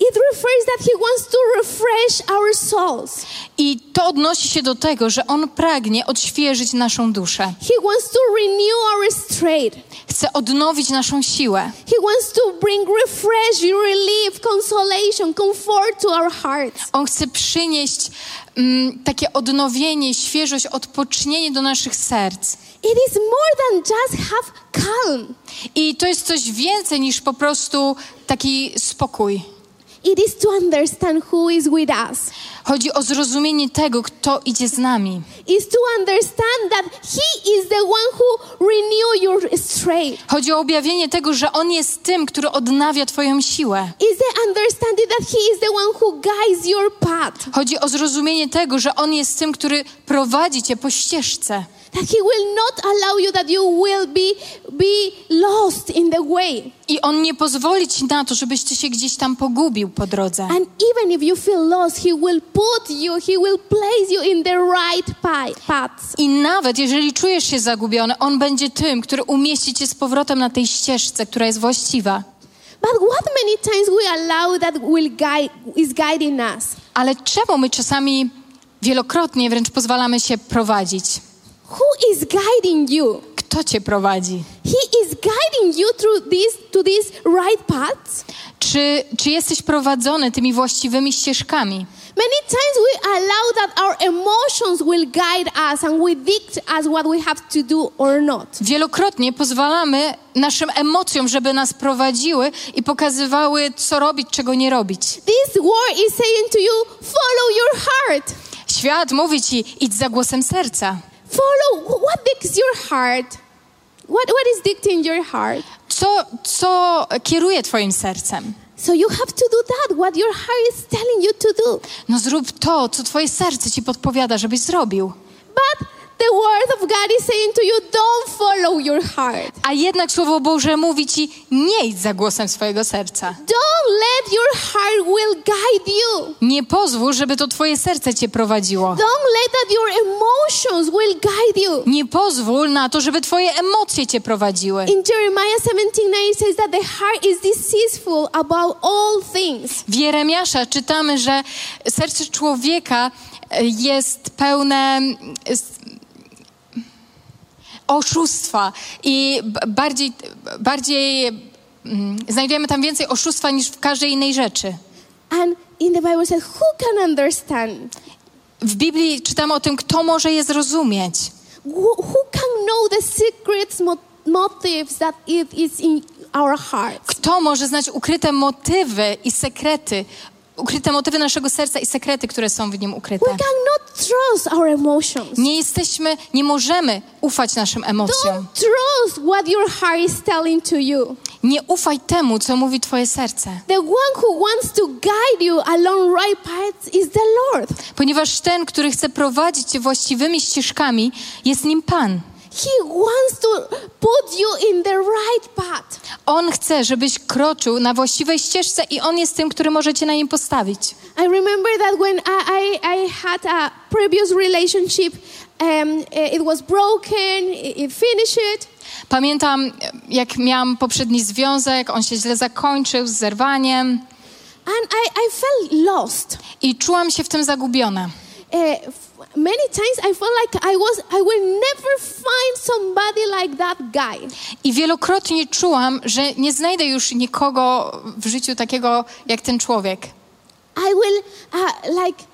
it refers that He wants to refresh our souls. I to odnosi się do tego, że on pragnie odświeżyć naszą duszę. He wants to renew our strength. Chce odnowić naszą siłę. He wants to bring refresh, relief, consolation, comfort to our hearts. On chce przynieść mm, takie odnowienie, świeżość, odpocznienie do naszych serc. It is more than just have calm. I to jest coś więcej niż po prostu taki spokój. It is to understand who is with us. Chodzi o zrozumienie tego, kto idzie z nami. Is to understand that He is the one who renew your strength. Chodzi o objawienie tego, że On jest tym, który odnawia Twoją siłę. Is the understanding that He is the one who guides your path. Chodzi o zrozumienie tego, że On jest tym, który prowadzi Cię po ścieżce. That He will not allow you that you will be, be lost in the way. I On nie pozwoli Ci na to, żebyś Ty się gdzieś tam pogubił po drodze. And even if you feel lost, He will put you, He will place you in the right paths. I nawet jeżeli czujesz się zagubiony, On będzie tym, który umieści Cię z powrotem na tej ścieżce, która jest właściwa. But what many times we allow that will guide, is guiding us? Ale czemu my czasami wielokrotnie wręcz pozwalamy się prowadzić? Who is guiding you? Kto Cię prowadzi? He is guiding you through this to these right paths. Czy, czy jesteś prowadzony tymi właściwymi ścieżkami? Many times we allow that our emotions will guide us and we dict us what we have to do or not. Wielokrotnie pozwalamy naszym emocjom, żeby nas prowadziły i pokazywały, co robić, czego nie robić. This word is saying to you, follow your heart. Świat mówi ci, idź za głosem serca. Follow what dictates your heart. What, what is dictating your heart? Co, co kieruje twoim sercem? So you have to do that, what your heart is telling you to do. No zrób to, co twoje serce ci podpowiada, żebyś zrobił. The word of God is saying to you, don't follow your heart. A jednak Słowo Boże mówi ci, nie idź za głosem swojego serca. Don't let your heart will guide you. Nie pozwól, żeby to twoje serce cię prowadziło. Don't let that your emotions will guide you. Nie pozwól na to, żeby twoje emocje cię prowadziły. In Jeremiah 17 9 says that the heart is deceitful about all things. W Jeremiasza czytamy, że serce człowieka jest pełne oszustwa i bardziej, bardziej mm, znajdujemy tam więcej oszustwa niż w każdej innej rzeczy. And in the Bible says, who can understand? W Biblii czytamy o tym, kto może je zrozumieć. Who, who can know the secrets, mo- motives that it is in our hearts? Kto może znać ukryte motywy i sekrety, ukryte motywy naszego serca i sekrety, które są w nim ukryte. We cannot trust our emotions. Nie jesteśmy, nie możemy ufać naszym emocjom. Don't trust what your heart is telling to you. Nie ufaj temu, co mówi twoje serce. The one who wants to guide you along right paths is the Lord. Ponieważ ten, który chce prowadzić cię właściwymi ścieżkami, jest nim Pan. He wants to put you in the right path. On chce, żebyś kroczył na właściwej ścieżce i On jest tym, który może cię na nim postawić. I remember that when I, I, I had a previous relationship, um, it was broken, it, finished. Pamiętam, jak miałam poprzedni związek, on się źle zakończył z zerwaniem And I, I felt lost. i czułam się w tym zagubiona. Uh, many times I felt like I was I will never find somebody like that guy. I wielokrotnie czułam, że nie znajdę już nikogo w życiu takiego jak ten człowiek. I will uh, like,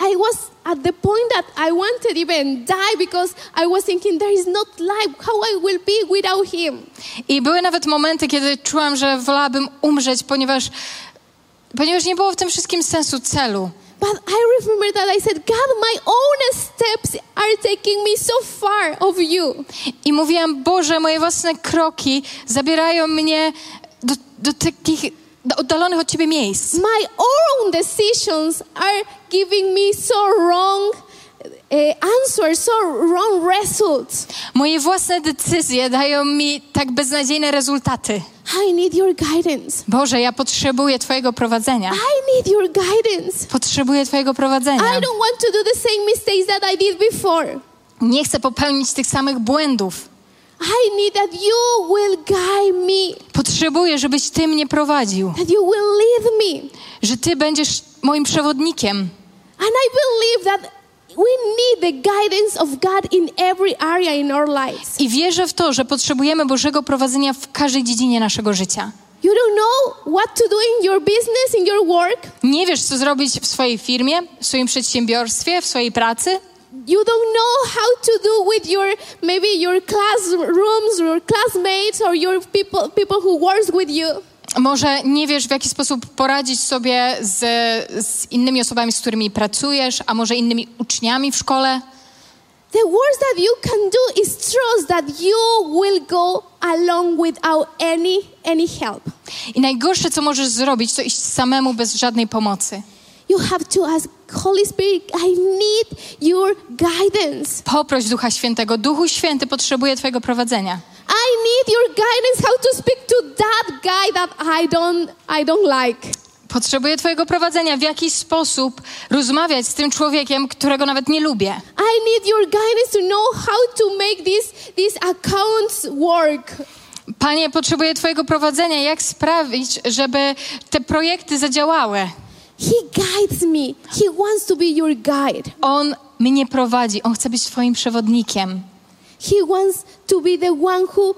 I was at the point that I wanted even die because I was thinking there is not life. How I will be without him. I były nawet momenty, kiedy czułam, że wolałabym umrzeć, ponieważ, ponieważ nie było w tym wszystkim sensu celu. But I remember that I said, God, my own steps are taking me so far of you. I mówiłam, Boże, moje własne kroki zabierają mnie do, do takich do oddalonych od Ciebie miejsc. My own decisions are giving me so wrong uh, answers, so wrong results. Moje własne decyzje dają mi tak beznadziejne rezultaty. I need your guidance. Boże, ja potrzebuję Twojego prowadzenia. I need your guidance. Potrzebuję Twojego prowadzenia. I don't want to do the same mistakes that I did before. Nie chcę popełnić tych samych błędów. I need that you will guide me, Potrzebuję, żebyś Ty mnie prowadził, that you will lead me. że Ty będziesz moim przewodnikiem. And I believe that we need the guidance of God in every area in our lives. I wierzę w to, że potrzebujemy Bożego prowadzenia w każdej dziedzinie naszego życia. You don't know what to do in your business, in your work. Nie wiesz, co zrobić w swojej firmie, w swoim przedsiębiorstwie, w swojej pracy. You don't know how to do with your maybe your classrooms, your classmates, or your people people who works with you. Może nie wiesz, w jaki sposób poradzić sobie z, z innymi osobami, z którymi pracujesz, a może innymi uczniami w szkole. The worst that you can do is trust that you will go along without any any help. I najgorsze, co możesz zrobić, to iść samemu bez żadnej pomocy. You have to ask Holy Spirit, I need your guidance. Poproś Ducha Świętego. Duchu Święty potrzebuje Twojego prowadzenia. I need your guidance how to speak to that guy that I don't I don't like. Potrzebuję Twojego prowadzenia, w jaki sposób rozmawiać z tym człowiekiem, którego nawet nie lubię. I need your guidance to know how to make these these accounts work. Panie, potrzebuję Twojego prowadzenia, jak sprawić, żeby te projekty zadziałały. He guides me. He wants to be your guide. On mnie prowadzi, on chce być Twoim przewodnikiem. He wants to be the one who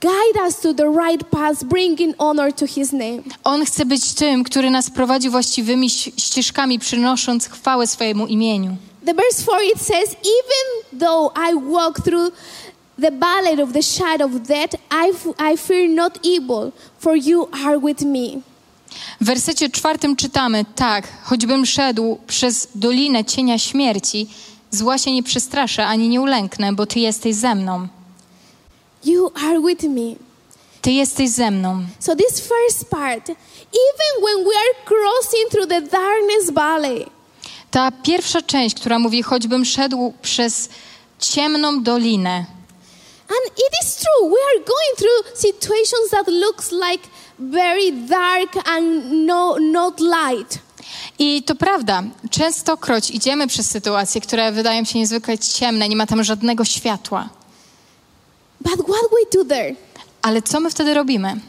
guide us to the right path, bringing honor to his name. On chce być tym, który nas prowadzi właściwymi ścieżkami, przynosząc chwałę swojemu imieniu. The verse 4 it says, Even though I walk through the valley of the shadow of death, I, I fear not evil, for you are with me. W wersecie czwartym czytamy, tak, choćbym szedł przez dolinę cienia śmierci, zła się nie przestraszę ani nie ulęknę, bo Ty jesteś ze mną. You are with me. Ty jesteś ze mną. So, this first part, even when we are crossing through the darkness valley, Ta pierwsza część, która mówi, choćbym szedł przez ciemną dolinę, and it is true, we are going through situations that looks like very dark and no, not light. I to prawda, częstokroć idziemy przez sytuacje, które wydają się niezwykle ciemne, nie ma tam żadnego światła. But what we do there? Ale co my wtedy robimy?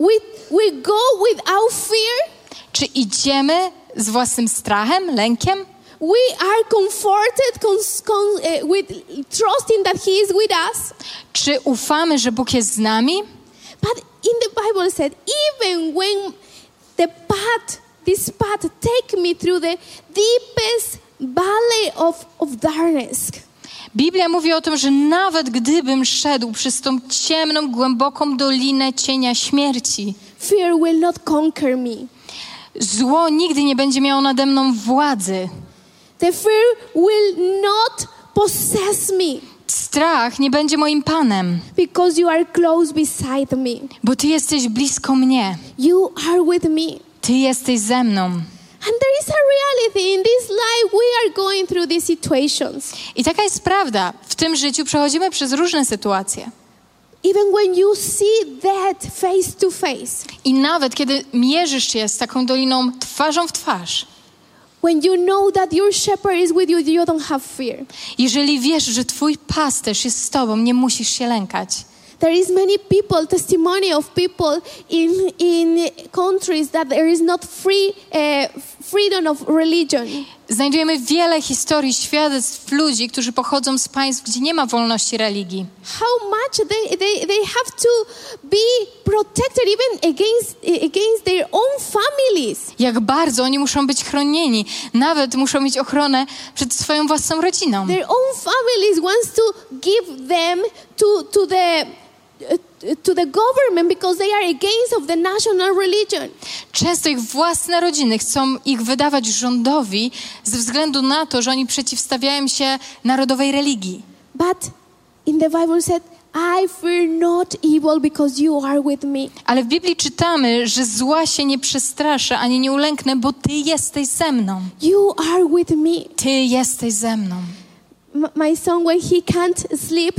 We, we go without fear. Czy idziemy z własnym strachem, lękiem? We are comforted cons- con- uh, with trusting that He is with us. Czy ufamy, że Bóg jest z nami? But in the Bible said, even when the path, this path take me through the deepest valley of, of darkness, Biblia mówi o tym, że nawet gdybym szedł przez tą ciemną, głęboką dolinę cienia śmierci, fear will not conquer me. zło nigdy nie będzie miało nade mną władzy. The fear will not possess me Strach nie będzie moim panem, because you are close beside me. bo Ty jesteś blisko mnie. You are with me. Ty jesteś ze mną. And there is a reality in this life we are going through these situations. I taka jest prawda. W tym życiu przechodzimy przez różne sytuacje. Even when you see that face to face, I nawet kiedy mierzysz się z taką doliną twarzą w twarz, when you know that your shepherd is with you, you don't have fear. jeżeli wiesz, że twój pasterz jest z tobą, nie musisz się lękać. There is many people, testimony of people in in countries that there is not free uh, freedom of religion. Znajdujemy wiele historii, świadectw ludzi, którzy pochodzą z państw, gdzie nie ma wolności religii. How much they, they, they have to be protected even against against their own families. Jak bardzo oni muszą być chronieni, nawet muszą mieć ochronę przed swoją własną rodziną. Their own families wants to give them to to the to the government because they are against of the national religion. Często ich własne rodziny chcą ich wydawać rządowi ze względu na to, że oni przeciwstawiają się narodowej religii. But in the Bible said, I fear not evil because you are with me. Ale w Biblii czytamy, że zła się nie przestraszę ani nie ulęknę, bo Ty jesteś ze mną. You are with me. Ty jesteś ze mną. M- my son, when he can't sleep,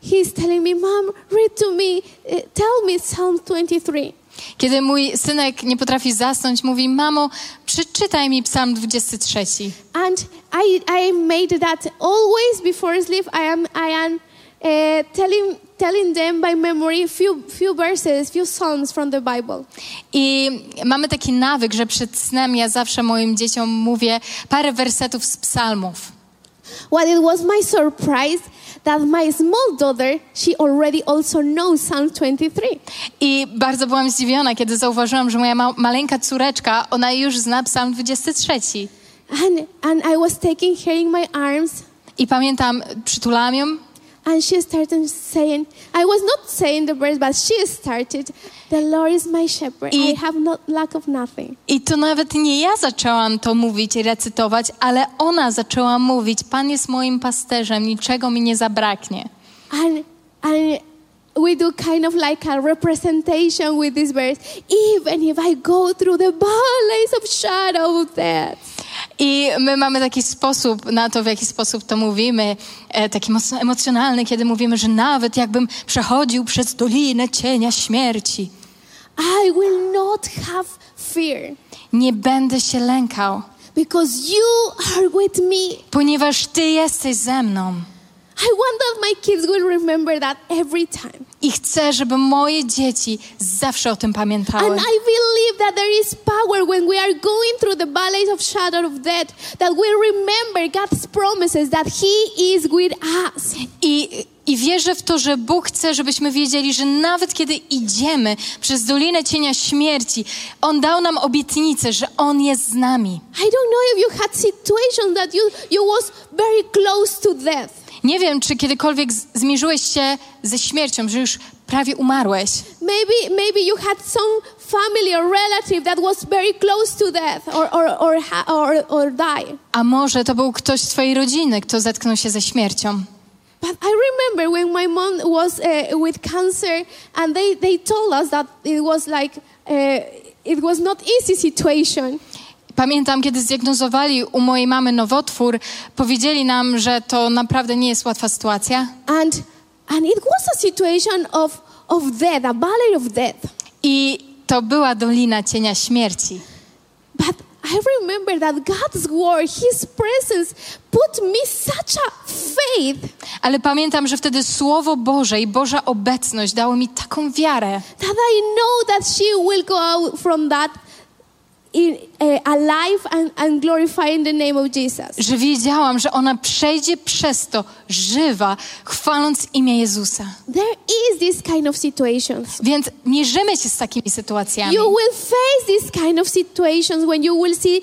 he's telling me, Mom, read to me, uh, tell me Psalm 23. Kiedy mój synek nie potrafi zasnąć, mówi: Mamo, przeczytaj mi Psalm 23. And I, I made that always before sleep. I am, I am uh, telling, telling them by memory few, few verses, few songs from the Bible. I mamy taki nawyk, że przed snem ja zawsze moim dzieciom mówię parę wersetów z psalmów. Well, it was my surprise that my small daughter, she already also knows Psalm 23. I bardzo byłam zdziwiona, kiedy zauważyłam, że moja ma- maleńka córeczka, ona już zna Psalm 23. And, and I was taking her in my arms, I pamiętam, przytulam ją and she started saying, I was not saying the verse, but she started, The Lord is my shepherd. I- I have not lack of nothing. I to nawet nie ja zaczęłam to mówić i recytować, ale ona zaczęła mówić: Pan jest moim pasterzem, niczego mi nie zabraknie. And, and we do kind of like a representation with this verse. Even if I go through the valleys of shadow of death, I my mamy taki sposób na to, w jaki sposób to mówimy, e, taki mocno emocjonalny, kiedy mówimy, że nawet jakbym przechodził przez dolinę cienia śmierci, I will not have fear nie będę się lękał, because you are with me. ponieważ Ty jesteś ze mną. I want that my kids will remember that every time. I chcę, żeby moje dzieci zawsze o tym pamiętały. And I believe that there is power when we are going through the valleys of shadow of death, that we remember God's promises that He is with us. I, I wierzę w to, że Bóg chce, żebyśmy wiedzieli, że nawet kiedy idziemy przez dolinę cienia śmierci, On dał nam obietnicę, że On jest z nami. I don't know if you had situations that you, you was very close to death. Nie wiem, czy kiedykolwiek zmierzyłeś się ze śmiercią, że już prawie umarłeś. Maybe, maybe you had some family or relative that was very close to death or, or, or, or, or die. A może to był ktoś z Twojej rodziny, kto zetknął się ze śmiercią. But I remember when my mom was uh, with cancer, and they, they told us that it was like uh, it was not easy situation. Pamiętam, kiedy zdiagnozowali u mojej mamy nowotwór, powiedzieli nam, że to naprawdę nie jest łatwa sytuacja. And and it was a situation of of death, a valley of death. I to była dolina cienia śmierci. But I remember that God's word, His presence, put me such a faith Ale pamiętam, że wtedy Słowo Boże i Boża obecność dało mi taką wiarę, that I know that she will go out from that in, uh, alive and, and glorifying the name of Jesus. że wiedziałam, że ona przejdzie przez to żywa, chwaląc imię Jezusa. There is this kind of situations. Więc mierzymy się z takimi sytuacjami. You will face these kind of situations when you will see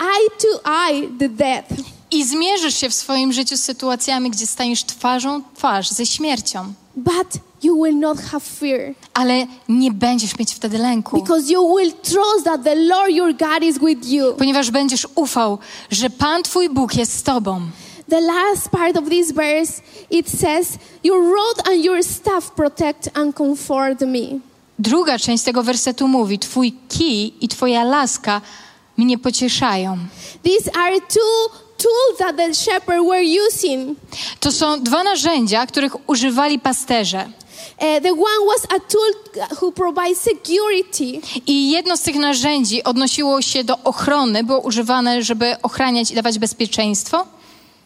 eye to eye the death. I zmierzysz się w swoim życiu z sytuacjami, gdzie staniesz twarzą twarz ze śmiercią. But you will not have fear Ale nie będziesz mieć wtedy lęku. because you will trust that the Lord your God is with you. Ponieważ będziesz ufał, że Pan Twój Bóg jest z Tobą. The last part of this verse it says, Your rod and your staff protect and comfort me. Druga część tego wersetu mówi: Twój kij i Twoja laska mnie pocieszają. These are two tools that the shepherds were using. To są dwa narzędzia, których używali pasterze. Uh, the one was a tool who provides security, I jedno z tych narzędzi odnosiło się do ochrony, było używane, żeby ochraniać i dawać bezpieczeństwo.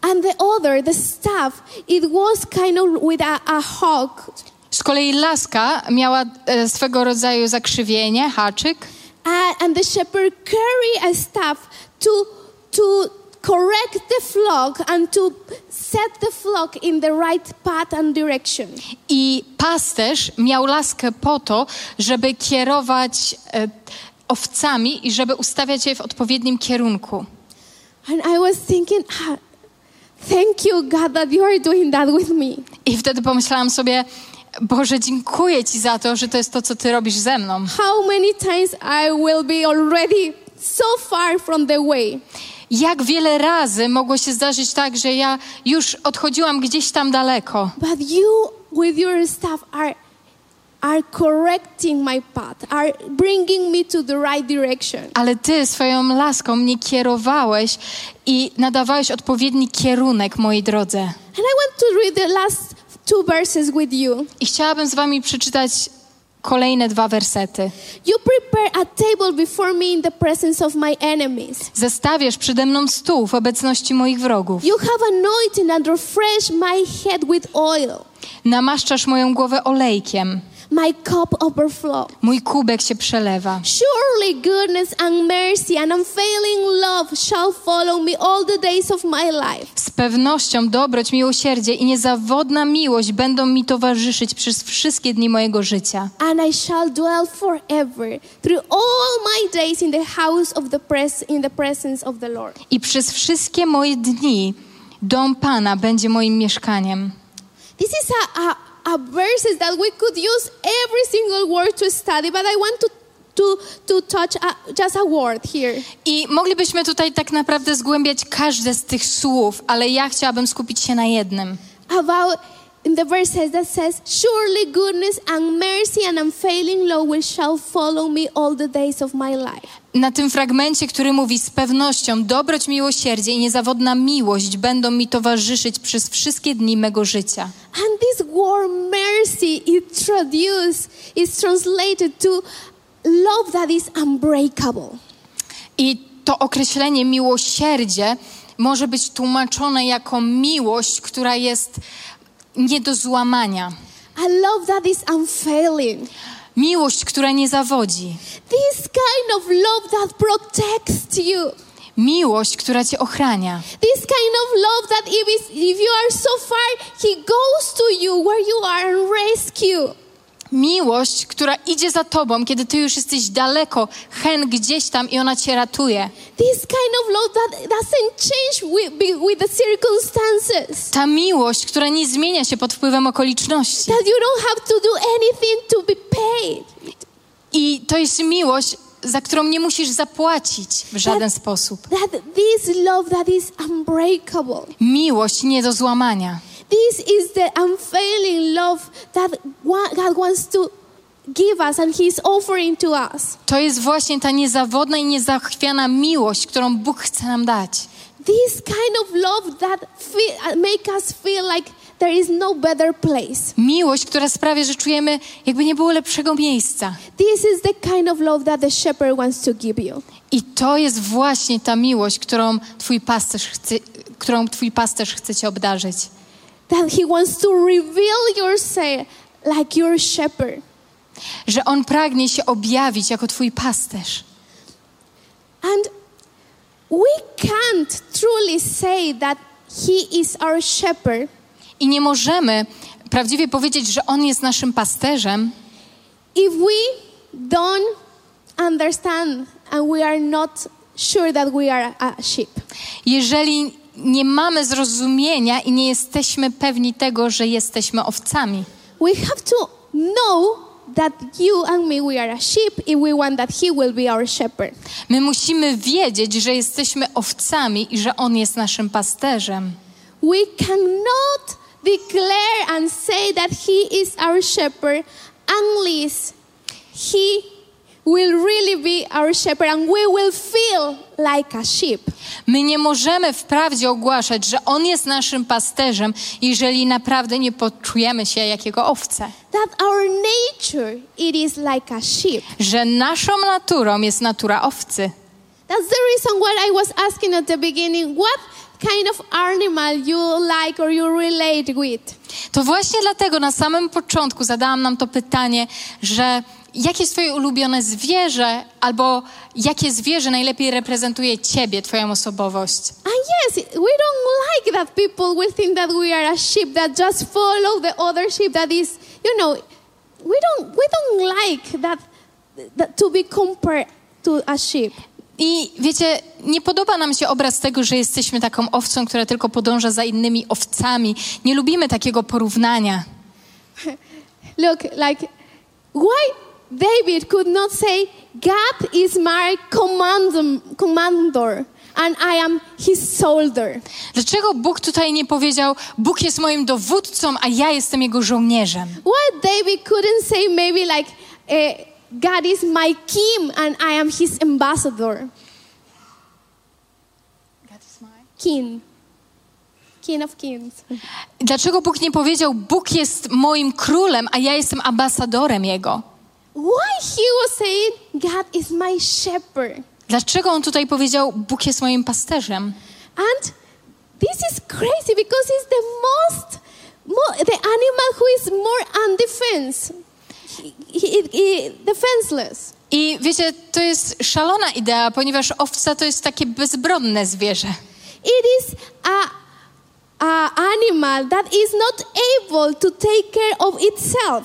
and the other, the staff, it was kind of with a, a hawk. Z kolei laska miała e, swego rodzaju zakrzywienie, haczyk. Uh, and the shepherd carry a staff to to correct the flock and to set the flock in the right path and direction. I pasterz miał laskę po to, żeby kierować e, owcami i żeby ustawiać je w odpowiednim kierunku. And I was thinking, ah, thank you, God, that you are doing that with me. I wtedy pomyślałam sobie, Boże, dziękuję Ci za to, że to jest to, co Ty robisz ze mną. How many times I will be already so far from the way. Jak wiele razy mogło się zdarzyć tak, że ja już odchodziłam gdzieś tam daleko, But you, with your staff, are, are correcting my path, are bringing me to the right direction. ale Ty swoją laską mnie kierowałeś i nadawałeś odpowiedni kierunek mojej drodze. And I want to read the last two verses with you. I chciałabym z Wami przeczytać kolejne dwa wersety. You prepare a table before me in the presence of my enemies. Zestawiasz przede mną stół w obecności moich wrogów. You have anointed and refreshed my head with oil. Namaszczasz moją głowę olejkiem. My cup overflows. Mój kubek się przelewa. Surely goodness and mercy and unfailing love shall follow me all the days of my life. Z pewnością dobroć, miłosierdzie i niezawodna miłość będą mi towarzyszyć przez wszystkie dni mojego życia. And I shall dwell forever through all my days in the house of the pres- in the presence of the Lord. I przez wszystkie moje dni dom Pana będzie moim mieszkaniem. This is a, a, a verses that we could use every single word to study, but I want to to to touch a, just a word here. I moglibyśmy tutaj tak naprawdę zgłębiać każde z tych słów, ale ja chciałabym skupić się na jednym. About in the verses that says, "Surely goodness and mercy and unfailing love will shall follow me all the days of my life." Na tym fragmencie, który mówi z pewnością dobroć, miłosierdzie i niezawodna miłość będą mi towarzyszyć przez wszystkie dni mego życia. And this word mercy is traduced, is translated to love that is unbreakable. I to określenie miłosierdzie może być tłumaczone jako miłość, która jest nie do złamania. A love that is unfailing. Miłość, która nie zawodzi. This kind of love that protects you. Miłość, która cię ochrania. This kind of love that if, if you are so far, He goes to you where you are and rescue. Miłość, która idzie za tobą, kiedy ty już jesteś daleko, hen gdzieś tam i ona cię ratuje. This kind of love that doesn't change with, with the circumstances. Ta miłość, która nie zmienia się pod wpływem okoliczności. That you don't have to do anything to be paid. I to jest miłość, za którą nie musisz zapłacić w żaden sposób. That this love that is unbreakable. Miłość nie do złamania. This is the unfailing love that God wants to give us and He's offering to us. To jest właśnie ta niezawodna i niezachwiana miłość, którą Bóg chce nam dać. This kind of love that feel, make us feel like there is no better place. Miłość, która sprawia, że czujemy, jakby nie było lepszego miejsca. This is the kind of love that the shepherd wants to give you. I to jest właśnie ta miłość, którą twój pasterz chce, którą twój pasterz chce cię obdarzyć. That He wants to reveal yourself like your shepherd. Że On pragnie się objawić jako twój pasterz. And we can't truly say that He is our shepherd I nie możemy prawdziwie powiedzieć, że On jest naszym pasterzem, if we don't understand and we are not sure that we are a sheep. jeżeli nie mamy zrozumienia i nie jesteśmy pewni tego, że jesteśmy owcami. We have to know that you and me we are a sheep if we want that he will be our shepherd. My musimy wiedzieć, że jesteśmy owcami i że On jest naszym pasterzem. We cannot declare and say that he is our shepherd unless he will really be our shepherd and we will feel like a sheep. My nie możemy wprawdzie ogłaszać, że On jest naszym pasterzem, jeżeli naprawdę nie poczujemy się jak Jego owce. That our nature it is like a sheep. Że naszą naturą jest natura owcy. That's the reason why I was asking at the beginning what kind of animal you like or you relate with. To właśnie dlatego na samym początku zadałam nam to pytanie, że jakie jest Twoje ulubione zwierzę, albo jakie zwierzę najlepiej reprezentuje Ciebie, Twoją osobowość. And yes, we don't like that people will think that we are a sheep that just follow the other sheep that is, you know, we don't we don't like that, that to be compared to a sheep. I wiecie, nie podoba nam się obraz tego, że jesteśmy taką owcą, która tylko podąża za innymi owcami. Nie lubimy takiego porównania. Look, like why David could not say God is my command- commander and I am his soldier. Dlaczego Bóg tutaj nie powiedział, Bóg jest moim dowódcą, a ja jestem jego żołnierzem? Why David couldn't say maybe like eh, God is my king and I am his ambassador. King. King of kings. Dlaczego Bóg nie powiedział, Bóg jest moim królem, a ja jestem ambasadorem jego? Why he was saying God is my shepherd? Dlaczego on tutaj powiedział, Bóg jest moim pasterzem? And this is crazy because it's the most, mo- the animal who is more undefense, defenseless. I wiecie, to jest szalona idea, ponieważ owca to jest takie bezbronne zwierzę. It is a, a animal that is not able to take care of itself.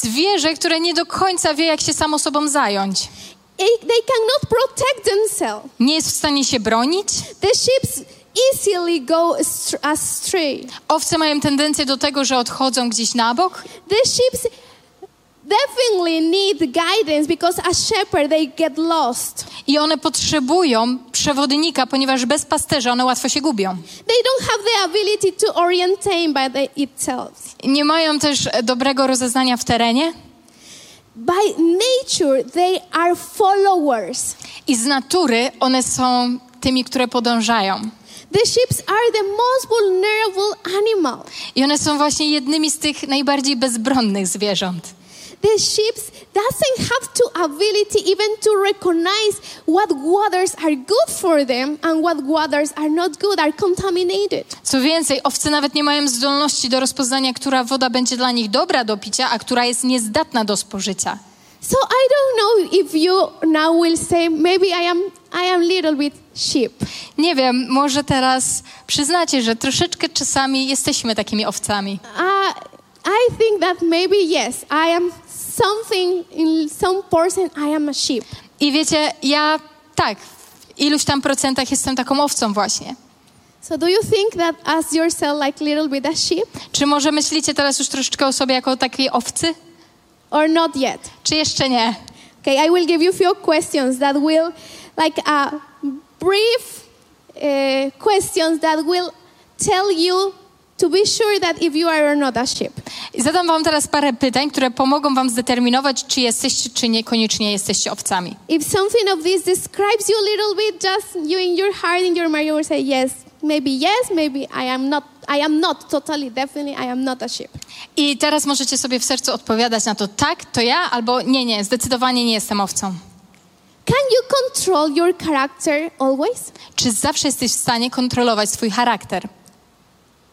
Zwierzę, które nie do końca wie, jak się samo sobą zająć. They cannot protect themselves. Nie jest w stanie się bronić. The sheep easily go astr- astray. Owce mają tendencję do tego, że odchodzą gdzieś na bok. The sheep definitely need guidance because as shepherd they get lost. I one potrzebują przewodnika, ponieważ bez pasterza one łatwo się gubią. They don't have the ability to orientate by the, itself. Nie mają też dobrego rozeznania w terenie. By nature, they are followers. I z natury one są tymi, które podążają. The sheep are the most vulnerable animal. I one są właśnie jednymi z tych najbardziej bezbronnych zwierząt. The sheep doesn't have to ability even to recognize what waters are good for them and what waters are not good, are contaminated. Co więcej, owce nawet nie mają zdolności do rozpoznania, która woda będzie dla nich dobra do picia, a która jest niezdatna do spożycia. So I don't know if you now will say maybe I am I am little bit sheep. Nie wiem, może teraz przyznacie, że troszeczkę czasami jesteśmy takimi owcami. Uh, I think that maybe yes, I am something in some percent I am a sheep. I wiecie, ja tak, w iluś tam procentach jestem taką owcą właśnie. So do you think that as yourself like little bit a sheep Czy może myślicie teraz już troszeczkę o sobie jako takiej owcy? or not yet? Czy jeszcze nie? Okay, I will give you few questions that will like a brief uh, questions that will tell you to be sure that if you are or not a sheep. I zadam wam teraz parę pytań, które pomogą wam zdeterminować, czy jesteście, czy niekoniecznie jesteście owcami. If something of this describes you a little bit, just you in your heart, in your mind, you will say yes, maybe yes, maybe I am not. I am not totally, definitely, I am not a sheep. I teraz możecie sobie w sercu odpowiadać na to tak, to ja, albo nie, nie, zdecydowanie nie jestem owcą. Can you control your character always? Czy zawsze jesteś w stanie kontrolować swój charakter?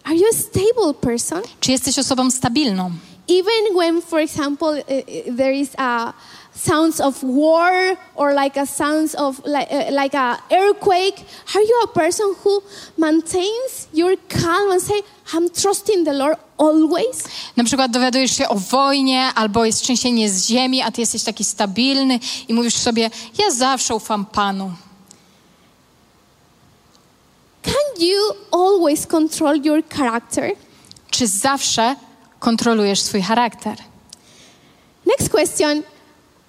Are you a stable person? Czy jesteś osobą stabilną? Even when, for example, uh, uh, there is a sounds of war or like a sounds of like, uh, like a earthquake, are you a person who maintains your calm and say, "I'm trusting the Lord always"? Na przykład dowiadujesz się o wojnie, albo jest trzęsienie z ziemi, a ty jesteś taki stabilny i mówisz sobie, ja zawsze ufam Panu. Can you always control your character? Czy zawsze kontrolujesz swój charakter? Next question.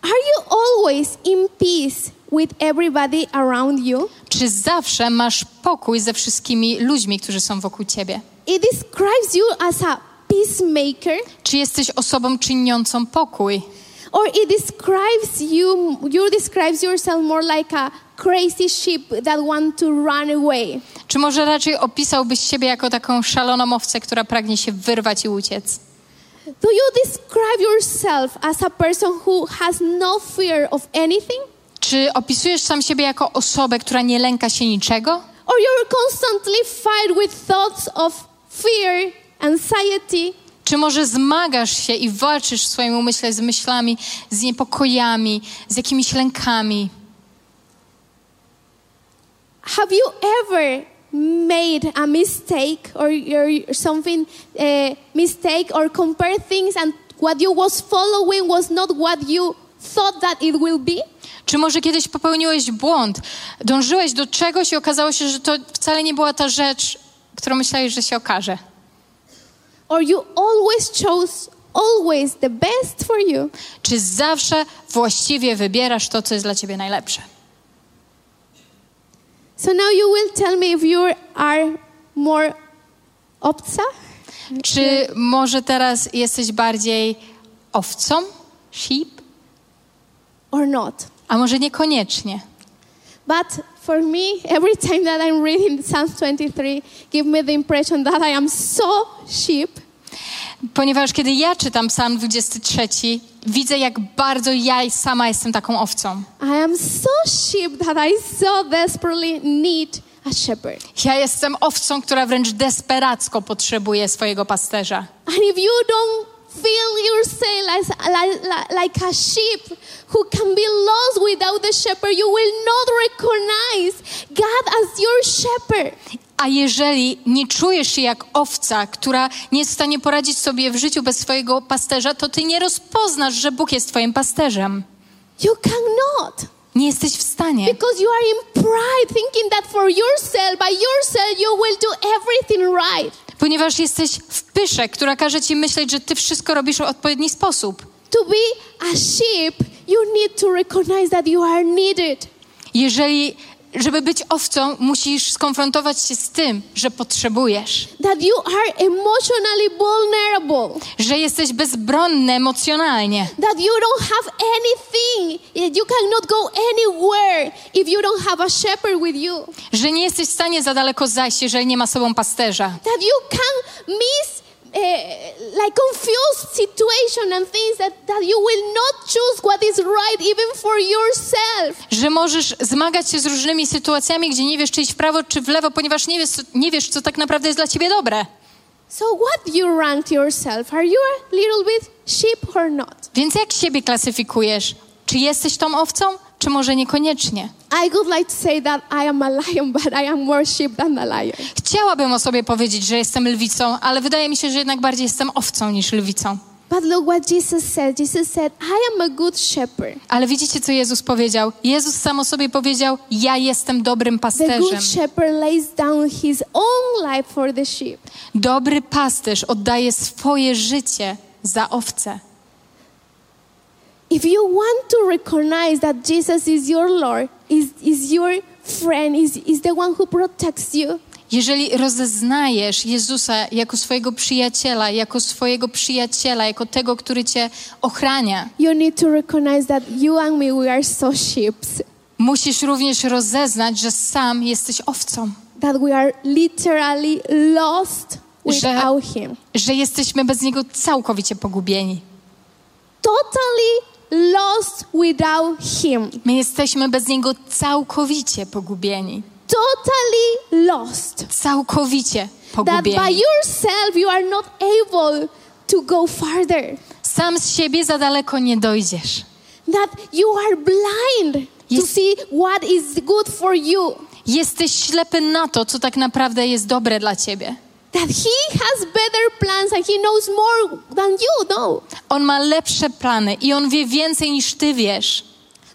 Are you always in peace with everybody around you? Czy zawsze masz pokój ze wszystkimi ludźmi, którzy są wokół ciebie? It describes you as a peacemaker. Czy jesteś osobą czyniącą pokój? Or it describes you, you describes yourself more like a crazy sheep that want to run away. Czy może raczej opisałbyś siebie jako taką szaloną owcę, która pragnie się wyrwać i uciec? Do you describe yourself as a person who has no fear of anything? Czy opisujesz sam siebie jako osobę, która nie lęka się niczego? Or you're constantly fight with thoughts of fear, anxiety, Czy może zmagasz się i walczysz w swoim umyśle z myślami, z niepokojami, z jakimiś lękami? Have you ever made a mistake or your something uh, mistake or compare things and what you was following was not what you thought that it will be? Czy może kiedyś popełniłeś błąd? Dążyłeś do czegoś i okazało się, że to wcale nie była ta rzecz, którą myślałeś, że się okaże? Or you always chose always the best for you? Czy zawsze właściwie wybierasz to, co jest dla ciebie najlepsze? So now you will tell me if you are more obca Czy może teraz jesteś bardziej owcą, sheep, or not. a może niekoniecznie? But for me, every time that I'm reading Psalm 23, give me the impression that I am so sheep. Ponieważ kiedy ja czytam Psalm 23, widzę, jak bardzo ja sama jestem taką owcą. I am so sheep that I so desperately need a shepherd. Ja jestem owcą, która wręcz desperacko potrzebuje swojego pasterza. And if you don't feel yourself as, like, like, like a sheep who can be lost without the shepherd, you will not recognize God as your shepherd. A jeżeli nie czujesz się jak owca, która nie jest w stanie poradzić sobie w życiu bez swojego pasterza, to ty nie rozpoznasz, że Bóg jest twoim pasterzem. You cannot. Nie jesteś w stanie. Because you are in pride, thinking that for yourself, by yourself, you will do everything right. Ponieważ jesteś w pysze, która każe ci myśleć, że ty wszystko robisz w odpowiedni sposób. To be a sheep, you need to recognize that you are needed. Jeżeli, żeby być owcą, musisz skonfrontować się z tym, że potrzebujesz, That you are emotionally vulnerable. że jesteś bezbronny emocjonalnie, That you don't have anything. You cannot go anywhere if you don't have a shepherd with you. że nie jesteś w stanie za daleko zajść, jeżeli nie ma sobą pasterza, That you can miss uh, like confused situation and things that, that you will not choose what is right even for yourself. że możesz zmagać się z różnymi sytuacjami, gdzie nie wiesz, czy iść w prawo, czy w lewo, ponieważ nie wiesz, co- nie wiesz, co tak naprawdę jest dla ciebie dobre. So what you rank yourself? Are you a little bit sheep or not? Więc jak siebie klasyfikujesz? Czy jesteś tą owcą, czy może niekoniecznie? I would like to say that I am a lion, but I am more sheep than a lion. Chciałabym o sobie powiedzieć, że jestem lwicą, ale wydaje mi się, że jednak bardziej jestem owcą niż lwicą. But look what Jesus said. Jesus said, I am a good shepherd. Ale widzicie, co Jezus powiedział? Jezus sam o sobie powiedział: Ja jestem dobrym The pasterzem. good shepherd lays down his own life for the sheep. Dobry pasterz oddaje swoje życie za owce. If you want to recognize that Jesus is your Lord, is, is your friend, is, is the one who protects you, Jeżeli rozeznajesz Jezusa jako swojego przyjaciela, jako swojego przyjaciela, jako tego, który cię ochrania, you need to recognize that you and me, we are so sheep. musisz również rozeznać, że sam jesteś owcą, That we are literally lost without him. że jesteśmy bez niego całkowicie pogubieni. Totally lost without him. My jesteśmy bez niego całkowicie pogubieni. Totally lost. Całkowicie That by pogubieni. yourself you are not able to go farther. Sam z siebie za daleko nie dojdziesz. That you are blind to Jest- see what is good for you. Jesteś ślepy na to, co tak naprawdę jest dobre dla ciebie. That he has better plans and he knows more than you know. On ma lepsze plany i on wie więcej niż ty wiesz.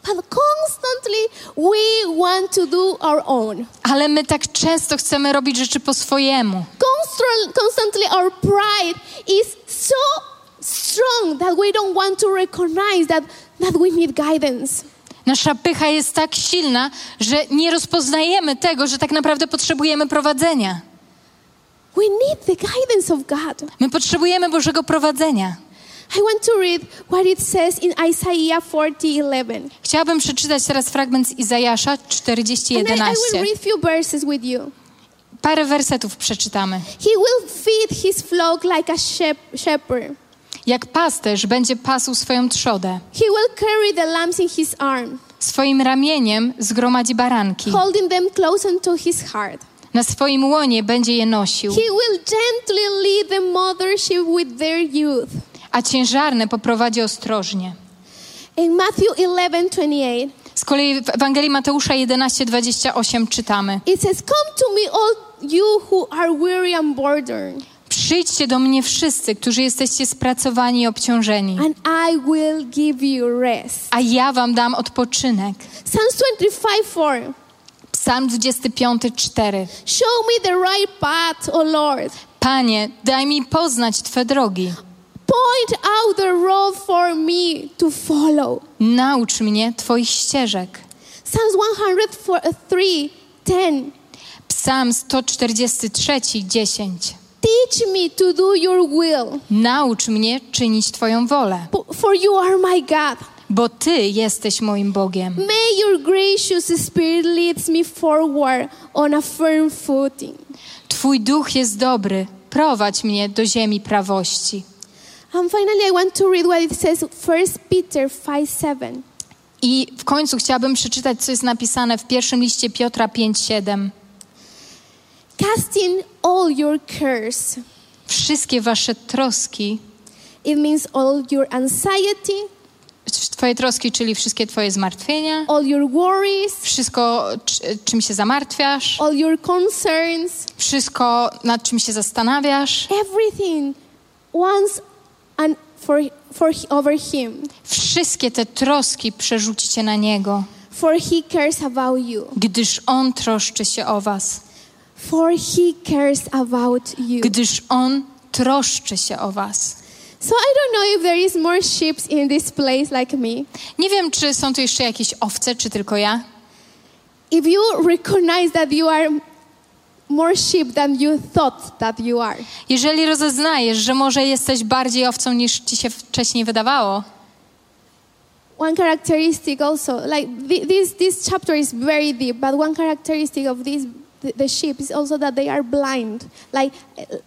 But constantly we want to do our own. Ale my tak często chcemy robić rzeczy po swojemu. Constant- Constantly our pride is so strong that we don't want to recognize that, that we need guidance. Nasza pycha jest tak silna, że nie rozpoznajemy tego, że tak naprawdę potrzebujemy prowadzenia. We need the guidance of God. My potrzebujemy Bożego prowadzenia. I want to read what it says in Isaiah 40:11. Chciałabym przeczytać teraz fragment z Izajasza And I, I 40:11. will read few verses with you. Parę wersetów przeczytamy. He will feed his flock like a shep- shepherd. Jak pasterz będzie pasł swoją trzodę. He will carry the lambs in his arm, Swoim ramieniem zgromadzi baranki. holding them close unto his heart. Na swoim łonie będzie je nosił, He will gently lead the mother sheep with their youth. a ciężarne poprowadzi ostrożnie. In Matthew 11:28, Z kolei w Ewangelii Mateusza 11:28 czytamy: it says, "Come to me, all you who are weary and burdened, Przyjdźcie do mnie wszyscy, którzy jesteście spracowani i obciążeni, and I will give you rest." a ja wam dam odpoczynek. Psalms 25:4. Psalm 25:4. Show me the right path, O Lord. Panie, daj mi poznać Twe drogi. Point out the road for me to follow. Naucz mnie Twoich ścieżek. Psalms 103:10. Psalm 143, 10. Teach me to do your will, Naucz mnie czynić Twoją wolę, for you are my God. Bo Ty jesteś moim Bogiem. May your gracious spirit leads me forward on a firm footing. Twój duch jest dobry, prowadź mnie do ziemi prawości. And finally, I want to read what it says, 1 Peter 5 7. I w końcu chciałabym przeczytać, co jest napisane w pierwszym liście Piotra 5:7. Casting all your cares. Wszystkie wasze troski, It means all your anxiety, twoje troski, czyli wszystkie twoje zmartwienia, all your worries, wszystko, czy- czym się zamartwiasz, all your concerns, wszystko, nad czym się zastanawiasz, everything once and for, for over him. wszystkie te troski przerzućcie na Niego, For he cares about you. gdyż On troszczy się o was. For he cares about you. Gdyż On troszczy się o was. So I don't know if there is more sheep in this place like me. Nie wiem, czy są tu jeszcze jakieś owce, czy tylko ja. If you recognize that you are more sheep than you thought that you are, Jeżeli rozeznajesz, że może jesteś bardziej owcą niż ci się wcześniej wydawało, one characteristic also, like thi- this this chapter is very deep, but one characteristic of this the, sheep is also that they are blind. Like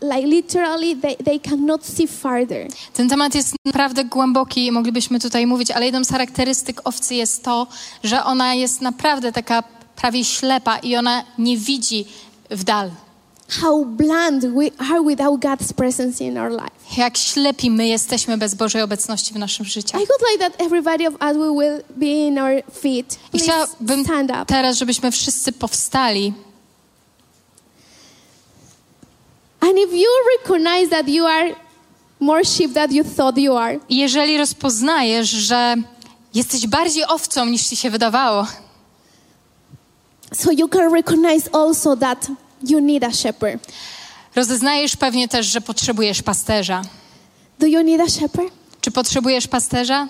like literally they, they cannot see farther. ten temat jest naprawdę głęboki i moglibyśmy tutaj mówić, ale jedną z charakterystyk owcy jest to, że ona jest naprawdę taka prawie ślepa i ona nie widzi w dal. How blind we are without God's presence in our life. Jak ślepi my jesteśmy bez Bożej obecności w naszym życiu. I would like that everybody of us will be in our feet. I Please chciałabym stand up. teraz, żebyśmy wszyscy powstali And if you recognize that you are more sheep than you thought you are, jeżeli rozpoznajesz, że jesteś bardziej owcą niż ci się wydawało, so you can recognize also that you need a shepherd. rozeznajesz pewnie też, że potrzebujesz pasterza. Do you need a shepherd? Czy potrzebujesz pasterza?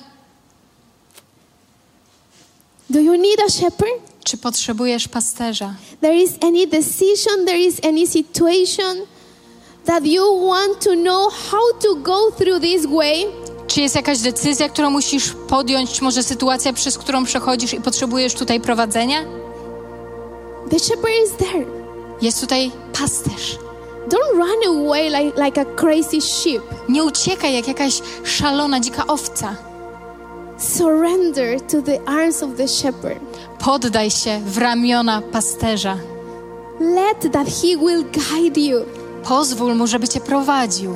Do you need a shepherd? Czy potrzebujesz pasterza? There is any decision, there is any situation that you want to know how to go through this way. Czy jest jakaś decyzja, którą musisz podjąć, może sytuacja, przez którą przechodzisz i potrzebujesz tutaj prowadzenia? The shepherd is there. Jest tutaj pasterz. Don't run away like, like a crazy sheep. Nie uciekaj jak jakaś szalona, dzika owca. Surrender to the arms of the shepherd. Poddaj się w ramiona pasterza. Let that he will guide you. Pozwól mu, żeby cię prowadził.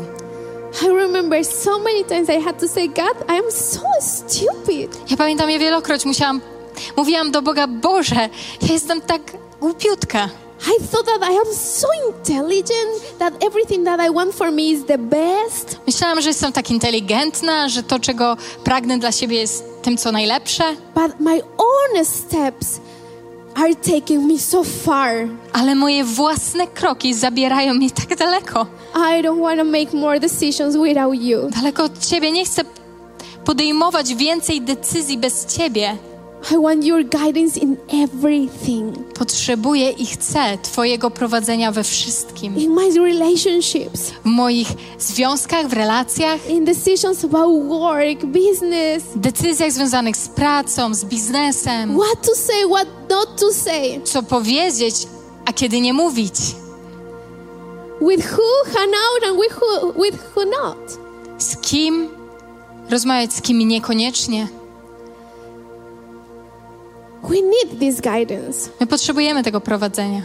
I remember so many times I had to say, God, I am so stupid. Ja pamiętam, ja wielokroć musiałam, mówiłam do Boga, Boże, ja jestem tak głupiutka. I thought that I am so intelligent, that everything that I want for me is the best. Myślałam, że jestem tak inteligentna, że to, czego pragnę dla siebie jest tym, co najlepsze, But my own steps are taking me so far. ale moje własne kroki zabierają mnie tak daleko. I don't want to make more decisions without you. Daleko od Ciebie. Nie chcę podejmować więcej decyzji bez Ciebie. I want your guidance in everything. Potrzebuję i chcę Twojego prowadzenia we wszystkim. In my relationships, W moich związkach, w relacjach, in decisions about work, business, decyzjach związanych z pracą, z biznesem. what to say, what not to say. Co powiedzieć, a kiedy nie mówić. With who hang out and with who, with who not. Z kim rozmawiać, z kim niekoniecznie. We need this guidance. My potrzebujemy tego prowadzenia.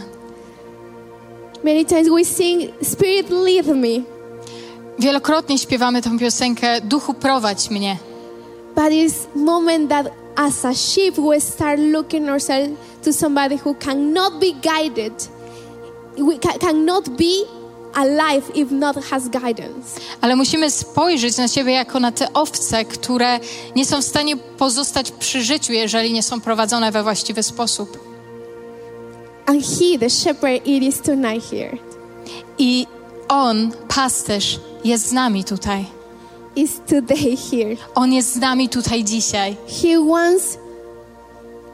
Many times we sing, Spirit, lead me. Wielokrotnie śpiewamy tę piosenkę Duchu prowadź mnie. But it's moment that as a sheep we start looking ourselves to somebody who cannot be guided. We ca- cannot be alive if not has guidance. Ale musimy spojrzeć na siebie jako na te owce, które nie są w stanie pozostać przy życiu, jeżeli nie są prowadzone we właściwy sposób. And he, the shepherd, it is tonight here. I On, pasterz, jest z nami tutaj. Is today here. On jest z nami tutaj dzisiaj. He wants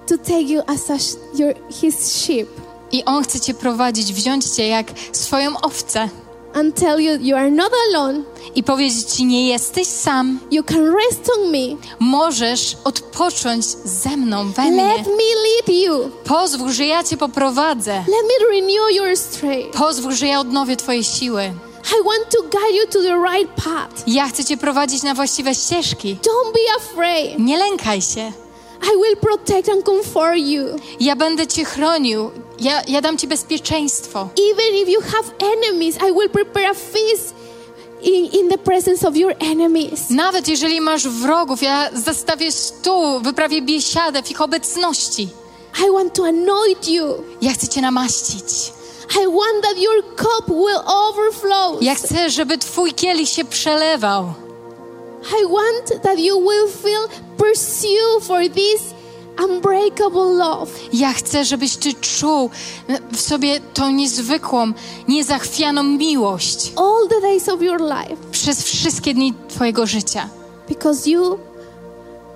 to take you as a your, his sheep I On chce Cię prowadzić, wziąć Cię jak swoją owcę and tell you you are not alone. i powiedzieć Ci, nie jesteś sam. You can rest on me. Możesz odpocząć ze mną, we mnie. Let me lead you. Pozwól, że ja Cię poprowadzę. Let me renew your strength. Pozwól, że ja odnowię Twoje siły. I want to guide you to the right path. Ja chcę Cię prowadzić na właściwe ścieżki. Don't be afraid. Nie lękaj się. I will protect and comfort you. Ja będę Cię chronił. Ja, ja dam Ci bezpieczeństwo. Even if you have enemies, I will prepare a feast in, in the presence of your enemies. Nawet jeżeli masz wrogów, ja zastawię stół, wyprawię biesiadę w ich obecności. I want to anoint you. Ja chcę Cię namaścić. I want that your cup will overflow. Ja chcę, żeby Twój kielich się przelewał. I want that you will feel pursue for this unbreakable love. Ja chcę, żebyś Ty czuł w sobie tą niezwykłą, niezachwianą miłość all the days of your life przez wszystkie dni Twojego życia. because you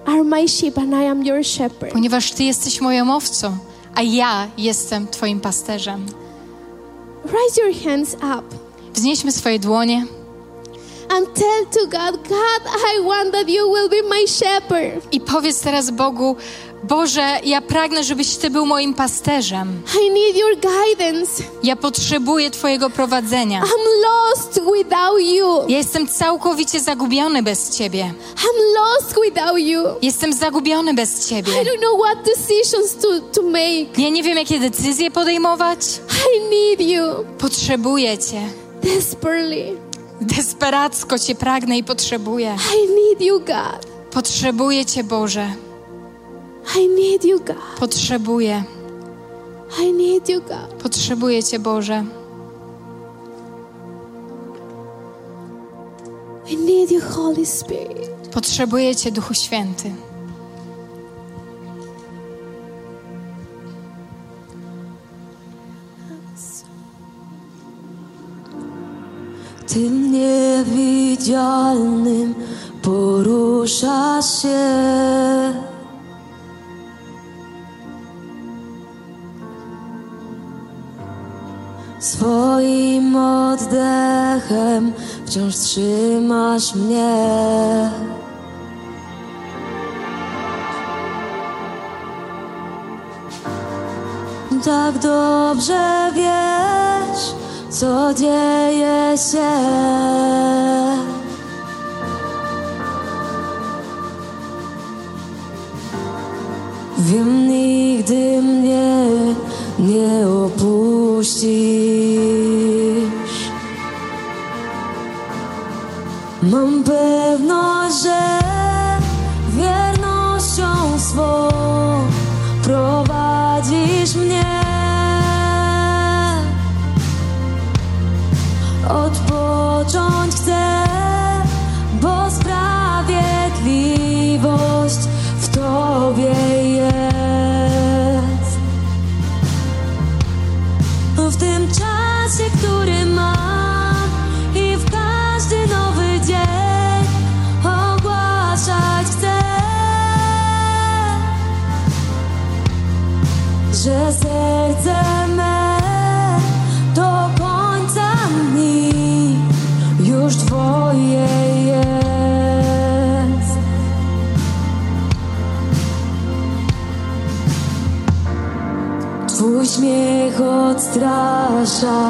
are my sheep and I am your shepherd. Ponieważ Ty jesteś moją owcą, a ja jestem Twoim pasterzem. Raise your hands up Wznieśmy swoje dłonie and tell to God, God, I want that you will be my shepherd. i powiedz teraz Bogu, Boże, ja pragnę, żebyś Ty był moim pasterzem. I need your guidance. Ja potrzebuję Twojego prowadzenia. I'm lost without you. Ja jestem całkowicie zagubiony bez Ciebie. I'm lost without you. Jestem zagubiony bez I Ciebie. don't know what decisions to, to make. Ja nie wiem, jakie decyzje podejmować. I need you Potrzebuję Cię. desperately. Desperacko Cię pragnę i potrzebuję. I need you, God. Potrzebuję Cię, Boże. I need you, God. Potrzebuję. I need you, God. Potrzebuję Cię, Boże. I need you, Holy Spirit. Potrzebuję Cię, Duchu Święty. Tym niewidzialnym porusza się. Swoim oddechem wciąż trzymasz mnie. Tak dobrze wiesz, co dzieje się. Wiem, nigdy mnie nie opuścisz. Mam pewność, że odstrasza wrogów